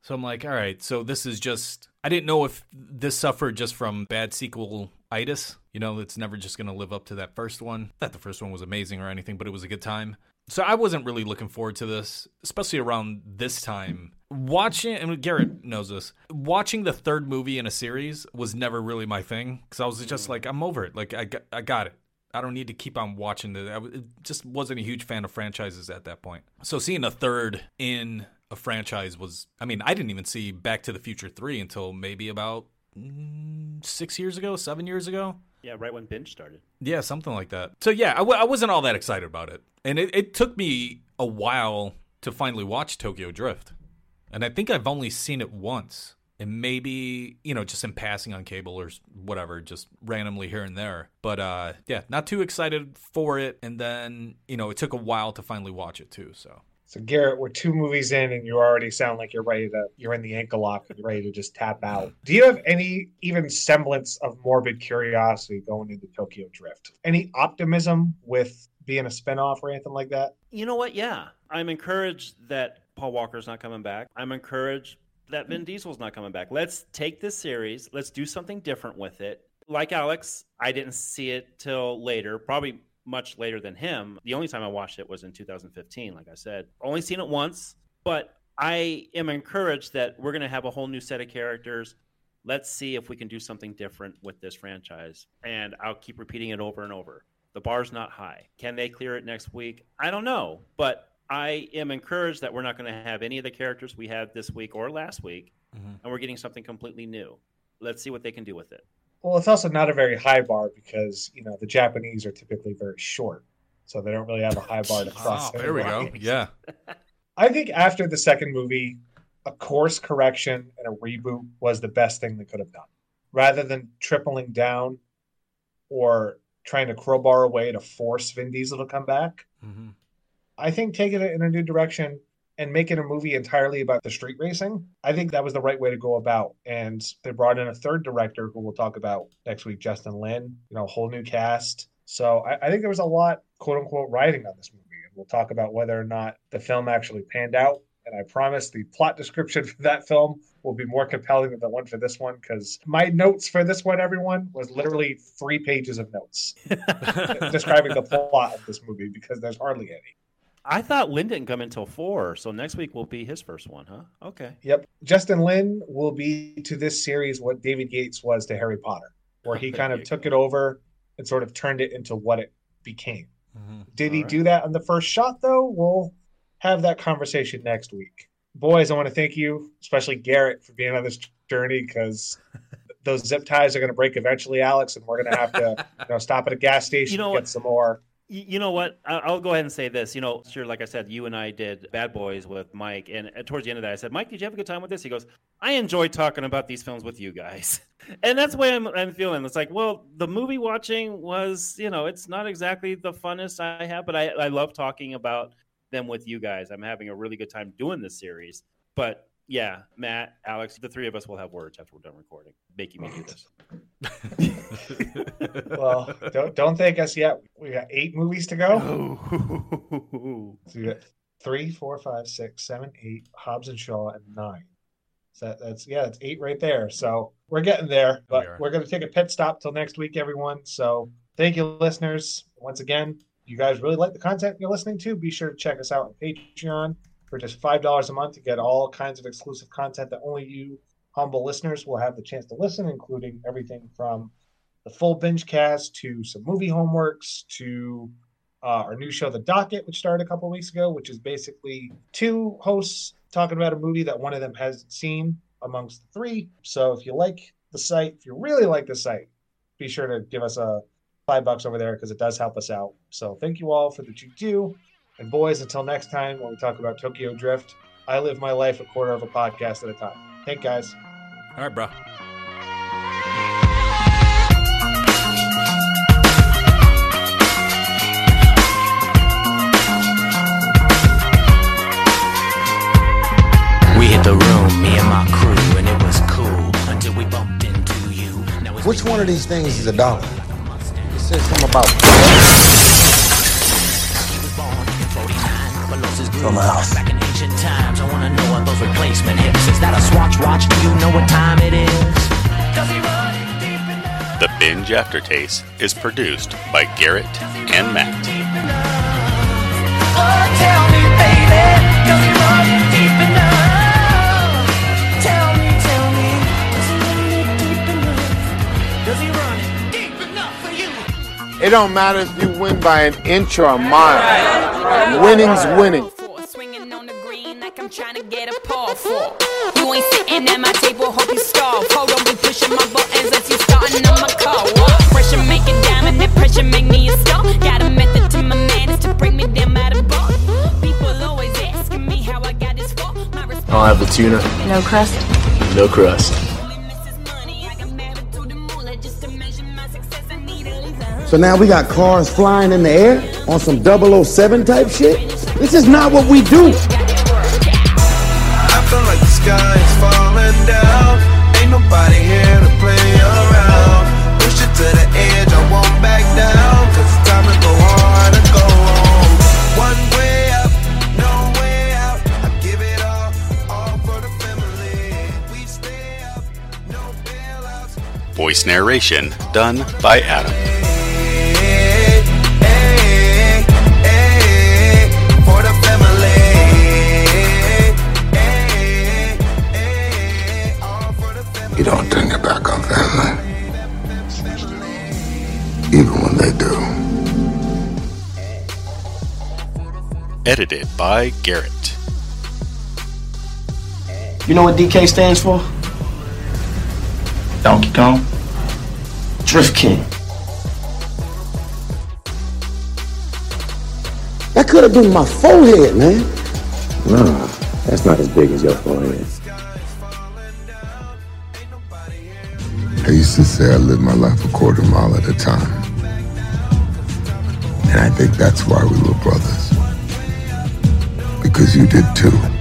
So I'm like, all right, so this is just. I didn't know if this suffered just from bad sequel itis. You know, it's never just going to live up to that first one. That the first one was amazing or anything, but it was a good time. So I wasn't really looking forward to this, especially around this time. Watching, and Garrett knows this, watching the third movie in a series was never really my thing because I was just mm. like, I'm over it. Like, I got, I got it. I don't need to keep on watching the. I just wasn't a huge fan of franchises at that point. So seeing a third in a franchise was. I mean, I didn't even see Back to the Future three until maybe about mm, six years ago, seven years ago. Yeah, right when binge started. Yeah, something like that. So yeah, I, w- I wasn't all that excited about it, and it, it took me a while to finally watch Tokyo Drift, and I think I've only seen it once, and maybe you know just in passing on cable or whatever, just randomly here and there. But uh, yeah, not too excited for it, and then you know it took a while to finally watch it too. So So, Garrett, we're two movies in, and you already sound like you're ready to, you're in the ankle lock and you're ready to just tap out. Do you have any even semblance of morbid curiosity going into Tokyo Drift? Any optimism with being a spinoff or anything like that? You know what? Yeah, I'm encouraged that Paul Walker's not coming back. I'm encouraged that Vin Diesel's not coming back. Let's take this series. Let's do something different with it. Like Alyx, I didn't see it till later, probably much later than him. The only time I watched it was in 2015, like I said. Only seen it once, but I am encouraged that we're going to have a whole new set of characters. Let's see if we can do something different with this franchise. And I'll keep repeating it over and over. The bar's not high. Can they clear it next week? I don't know. But I am encouraged that we're not going to have any of the characters we had this week or last week, mm-hmm. and we're getting something completely new. Let's see what they can do with it. Well, it's also not a very high bar because, you know, the Japanese are typically very short. So they don't really have a high bar to cross. oh, there we go. Yeah, I think after the second movie, a course correction and a reboot was the best thing they could have done. Rather than tripling down or trying to crowbar a way to force Vin Diesel to come back, hmm I think taking it in a new direction and making a movie entirely about the street racing, I think that was the right way to go about. And they brought in a third director who we'll talk about next week, Justin Lin, you know, whole new cast. So I, I think there was a lot, quote unquote, writing on this movie. And we'll talk about whether or not the film actually panned out. And I promise the plot description for that film will be more compelling than the one for this one because my notes for this one, everyone, was literally three pages of notes describing the plot of this movie because there's hardly any. I thought Lin didn't come until four, so next week will be his first one, huh? Okay. Yep. Justin Lin will be to this series what David Yates was to Harry Potter, where he kind of took go. it over and sort of turned it into what it became. Mhm. Did he All right. do that on the first shot, though? We'll have that conversation next week. Boys, I want to thank you, especially Garrett, for being on this journey because those zip ties are going to break eventually, Alyx, and we're going to have to you know, stop at a gas station You know and get some more. You know what? I'll go ahead and say this. You know, sure, like I said, you and I did Bad Boys with Mike, and uh, towards the end of that, I said, "Mike, did you have a good time with this?" He goes, "I enjoy talking about these films with you guys," and that's the way I'm, I'm feeling. It's like, well, the movie watching was, you know, it's not exactly the funnest I have, but I, I love talking about them with you guys. I'm having a really good time doing this series. But yeah, Matt, Alyx, the three of us will have words after we're done recording, making me do oh. this. Well, don't, don't thank us yet. We got eight movies to go. So you got three, four, five, six, seven, eight, Hobbs and Shaw, and nine. So that, that's yeah, that's eight right there. So we're getting there, oh, but We we're going to take a pit stop till next week, everyone. So thank you, listeners. Once again, you guys really like the content you're listening to, be sure to check us out on Patreon for just $5 a month to get all kinds of exclusive content that only you humble listeners will have the chance to listen, including everything from the full binge cast to some movie homeworks to uh, our new show, The Docket, which started a couple weeks ago, which is basically two hosts talking about a movie that one of them hasn't seen amongst the three. So if you like the site, if you really like the site, be sure to give us a five bucks over there because it does help us out. So thank you all for that you do. And boys, until next time when we talk about Tokyo Drift, I live my life a quarter of a podcast at a time. Thank guys. All right, bro. We hit the room, me and my crew, and it was cool until we bumped into you. Now Which one of these things is a dollar? It says something about from a house. Back in ancient times, I wanna know what those replacement hips. Is that a swatch watch? Do you know what time it is? Does he run it deep enough? The Binge Aftertaste is produced by Garrett and Matt. Oh, tell me, baby, does he run it deep enough? Tell me, tell me, does he run it deep enough? Does he run it deep enough for you? It don't matter if you win by an inch or a mile. Winning's winning. Get a paw for. You ain't sitting at my table, hope you starve. Hold on, be pushing my buttons as you starting on my car. What? Pressure make a diamond, that pressure make me a star. Got a method to my madness to bring me down by the bar. People always asking me how I got this far. My I'll have the tuna. No crust. No crust. So now we got cars flying in the air on some 007 type shit? This is not what we do. Voice narration done by Adam. Hey, hey, hey, for the family. Hey, hey, all for the family. You don't turn your back on family. Even when they do. Edited by Garrett. You know what DK stands for? Donkey Kong. Drift King. That could have been my forehead, man. Nah, that's not as big as your forehead. I used to say I lived my life a quarter mile at a time. And I think that's why we were brothers. Because you did too.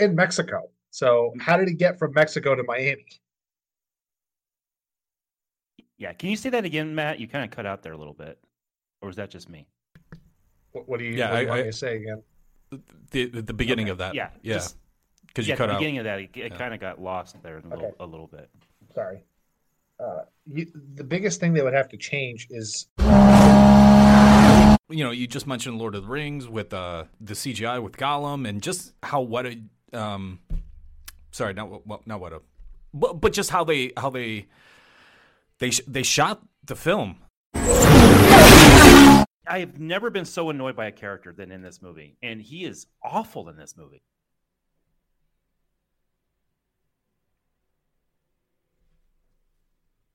In Mexico. So how did he get from Mexico to Miami? Yeah, can you say that again, Matt? You kind of cut out there a little bit, or was that just me? What, what do you, Yeah, what do you I- want I- me to say again? The the, the beginning Okay, of that. yeah, Yeah. Because yeah, you cut out. the out. beginning of that, it, it Yeah. kind of got lost there a little, Okay. a little bit. Sorry. Uh, you, the biggest thing they would have to change is you know, you just mentioned Lord of the Rings with uh, the CGI with Gollum, and just how what a um, sorry, not what- what, not what a, but, but just how they how they they sh- they shot the film. I have never been so annoyed by a character than in this movie, and he is awful in this movie.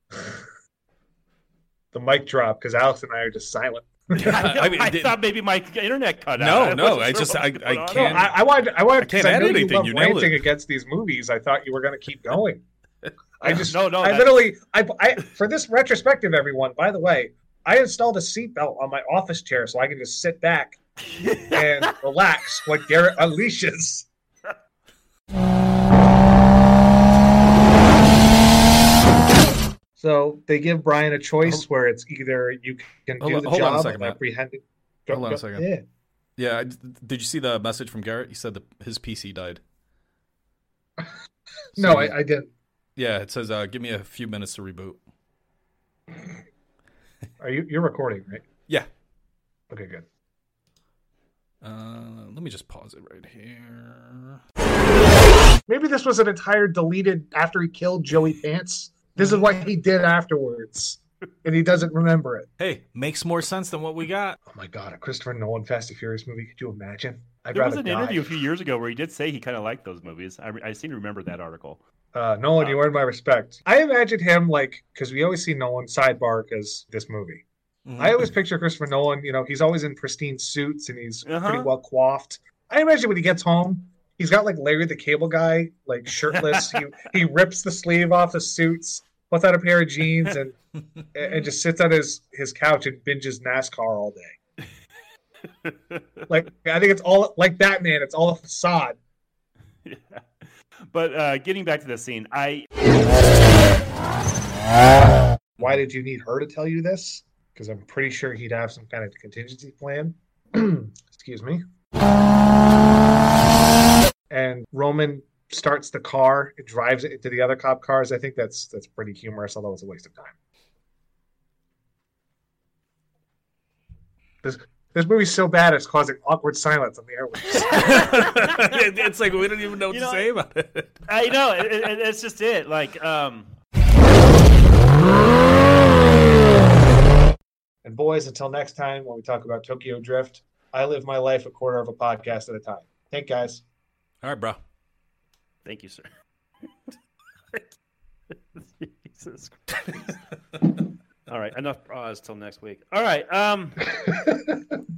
the mic drop because Alyx and I are just silent. I, I mean, I did- thought maybe my internet cut No, out. no, wasn't I sure just- what I- was I can't- No, I, I wanted, I wanted, I can't 'cause add know you anything, love you nailed ranting it. against these movies. I thought you were going to keep going. I just, No, no, I that- literally, I, I, for this retrospective, everyone. By the way, I installed a seatbelt on my office chair so I can just sit back and relax when Garrett unleashes. So they give Brian a choice where it's either you can Hold do on- the hold on a job second, of apprehending. Hold on a second. Yeah. Yeah, did you see the message from Garrett? He said that his PC died. No, I, I didn't. Yeah, it says, uh, "Give me a few minutes to reboot." Are you? You're recording, right? Yeah. Okay, good. Uh, let me just pause it right here. Maybe this was an entire deleted after he killed Joey Pants. This is what he did afterwards, and he doesn't remember it. Hey, makes more sense than what we got. Oh my god, a Christopher Nolan Fast and Furious movie. Could you imagine? I'd There was an die. interview a few years ago where he did say he kind of liked those movies. I, I seem to remember that article. Uh, Nolan, you earned my respect. I imagine him like because we always see Nolan sidebar as this movie. Mm-hmm. I always picture Christopher Nolan. You know, he's always in pristine suits and he's Uh-huh. pretty well coiffed. I imagine when he gets home, he's got like Larry the Cable Guy, like shirtless. he he rips the sleeve off the suits, puts on a pair of jeans, and and just sits on his his couch and binges NASCAR all day. like I think it's all like Batman. It's all a facade. But uh, getting back to the scene, I Why did you need her to tell you this? Because I'm pretty sure he'd have some kind of contingency plan. Excuse me. And Roman starts the car, it drives it into the other cop cars. I think that's that's pretty humorous, although it's a waste of time. This this movie's so bad it's causing awkward silence on the airwaves. it's like we don't even know what You to know, say about it. I know it, it, it's just it. Like, um, And boys, until next time when we talk about Tokyo Drift, I live my life a quarter of a podcast at a time. Thank guys. All right, bro. thank you, sir. Jesus Christ. All right, enough pause till next week. All right, um,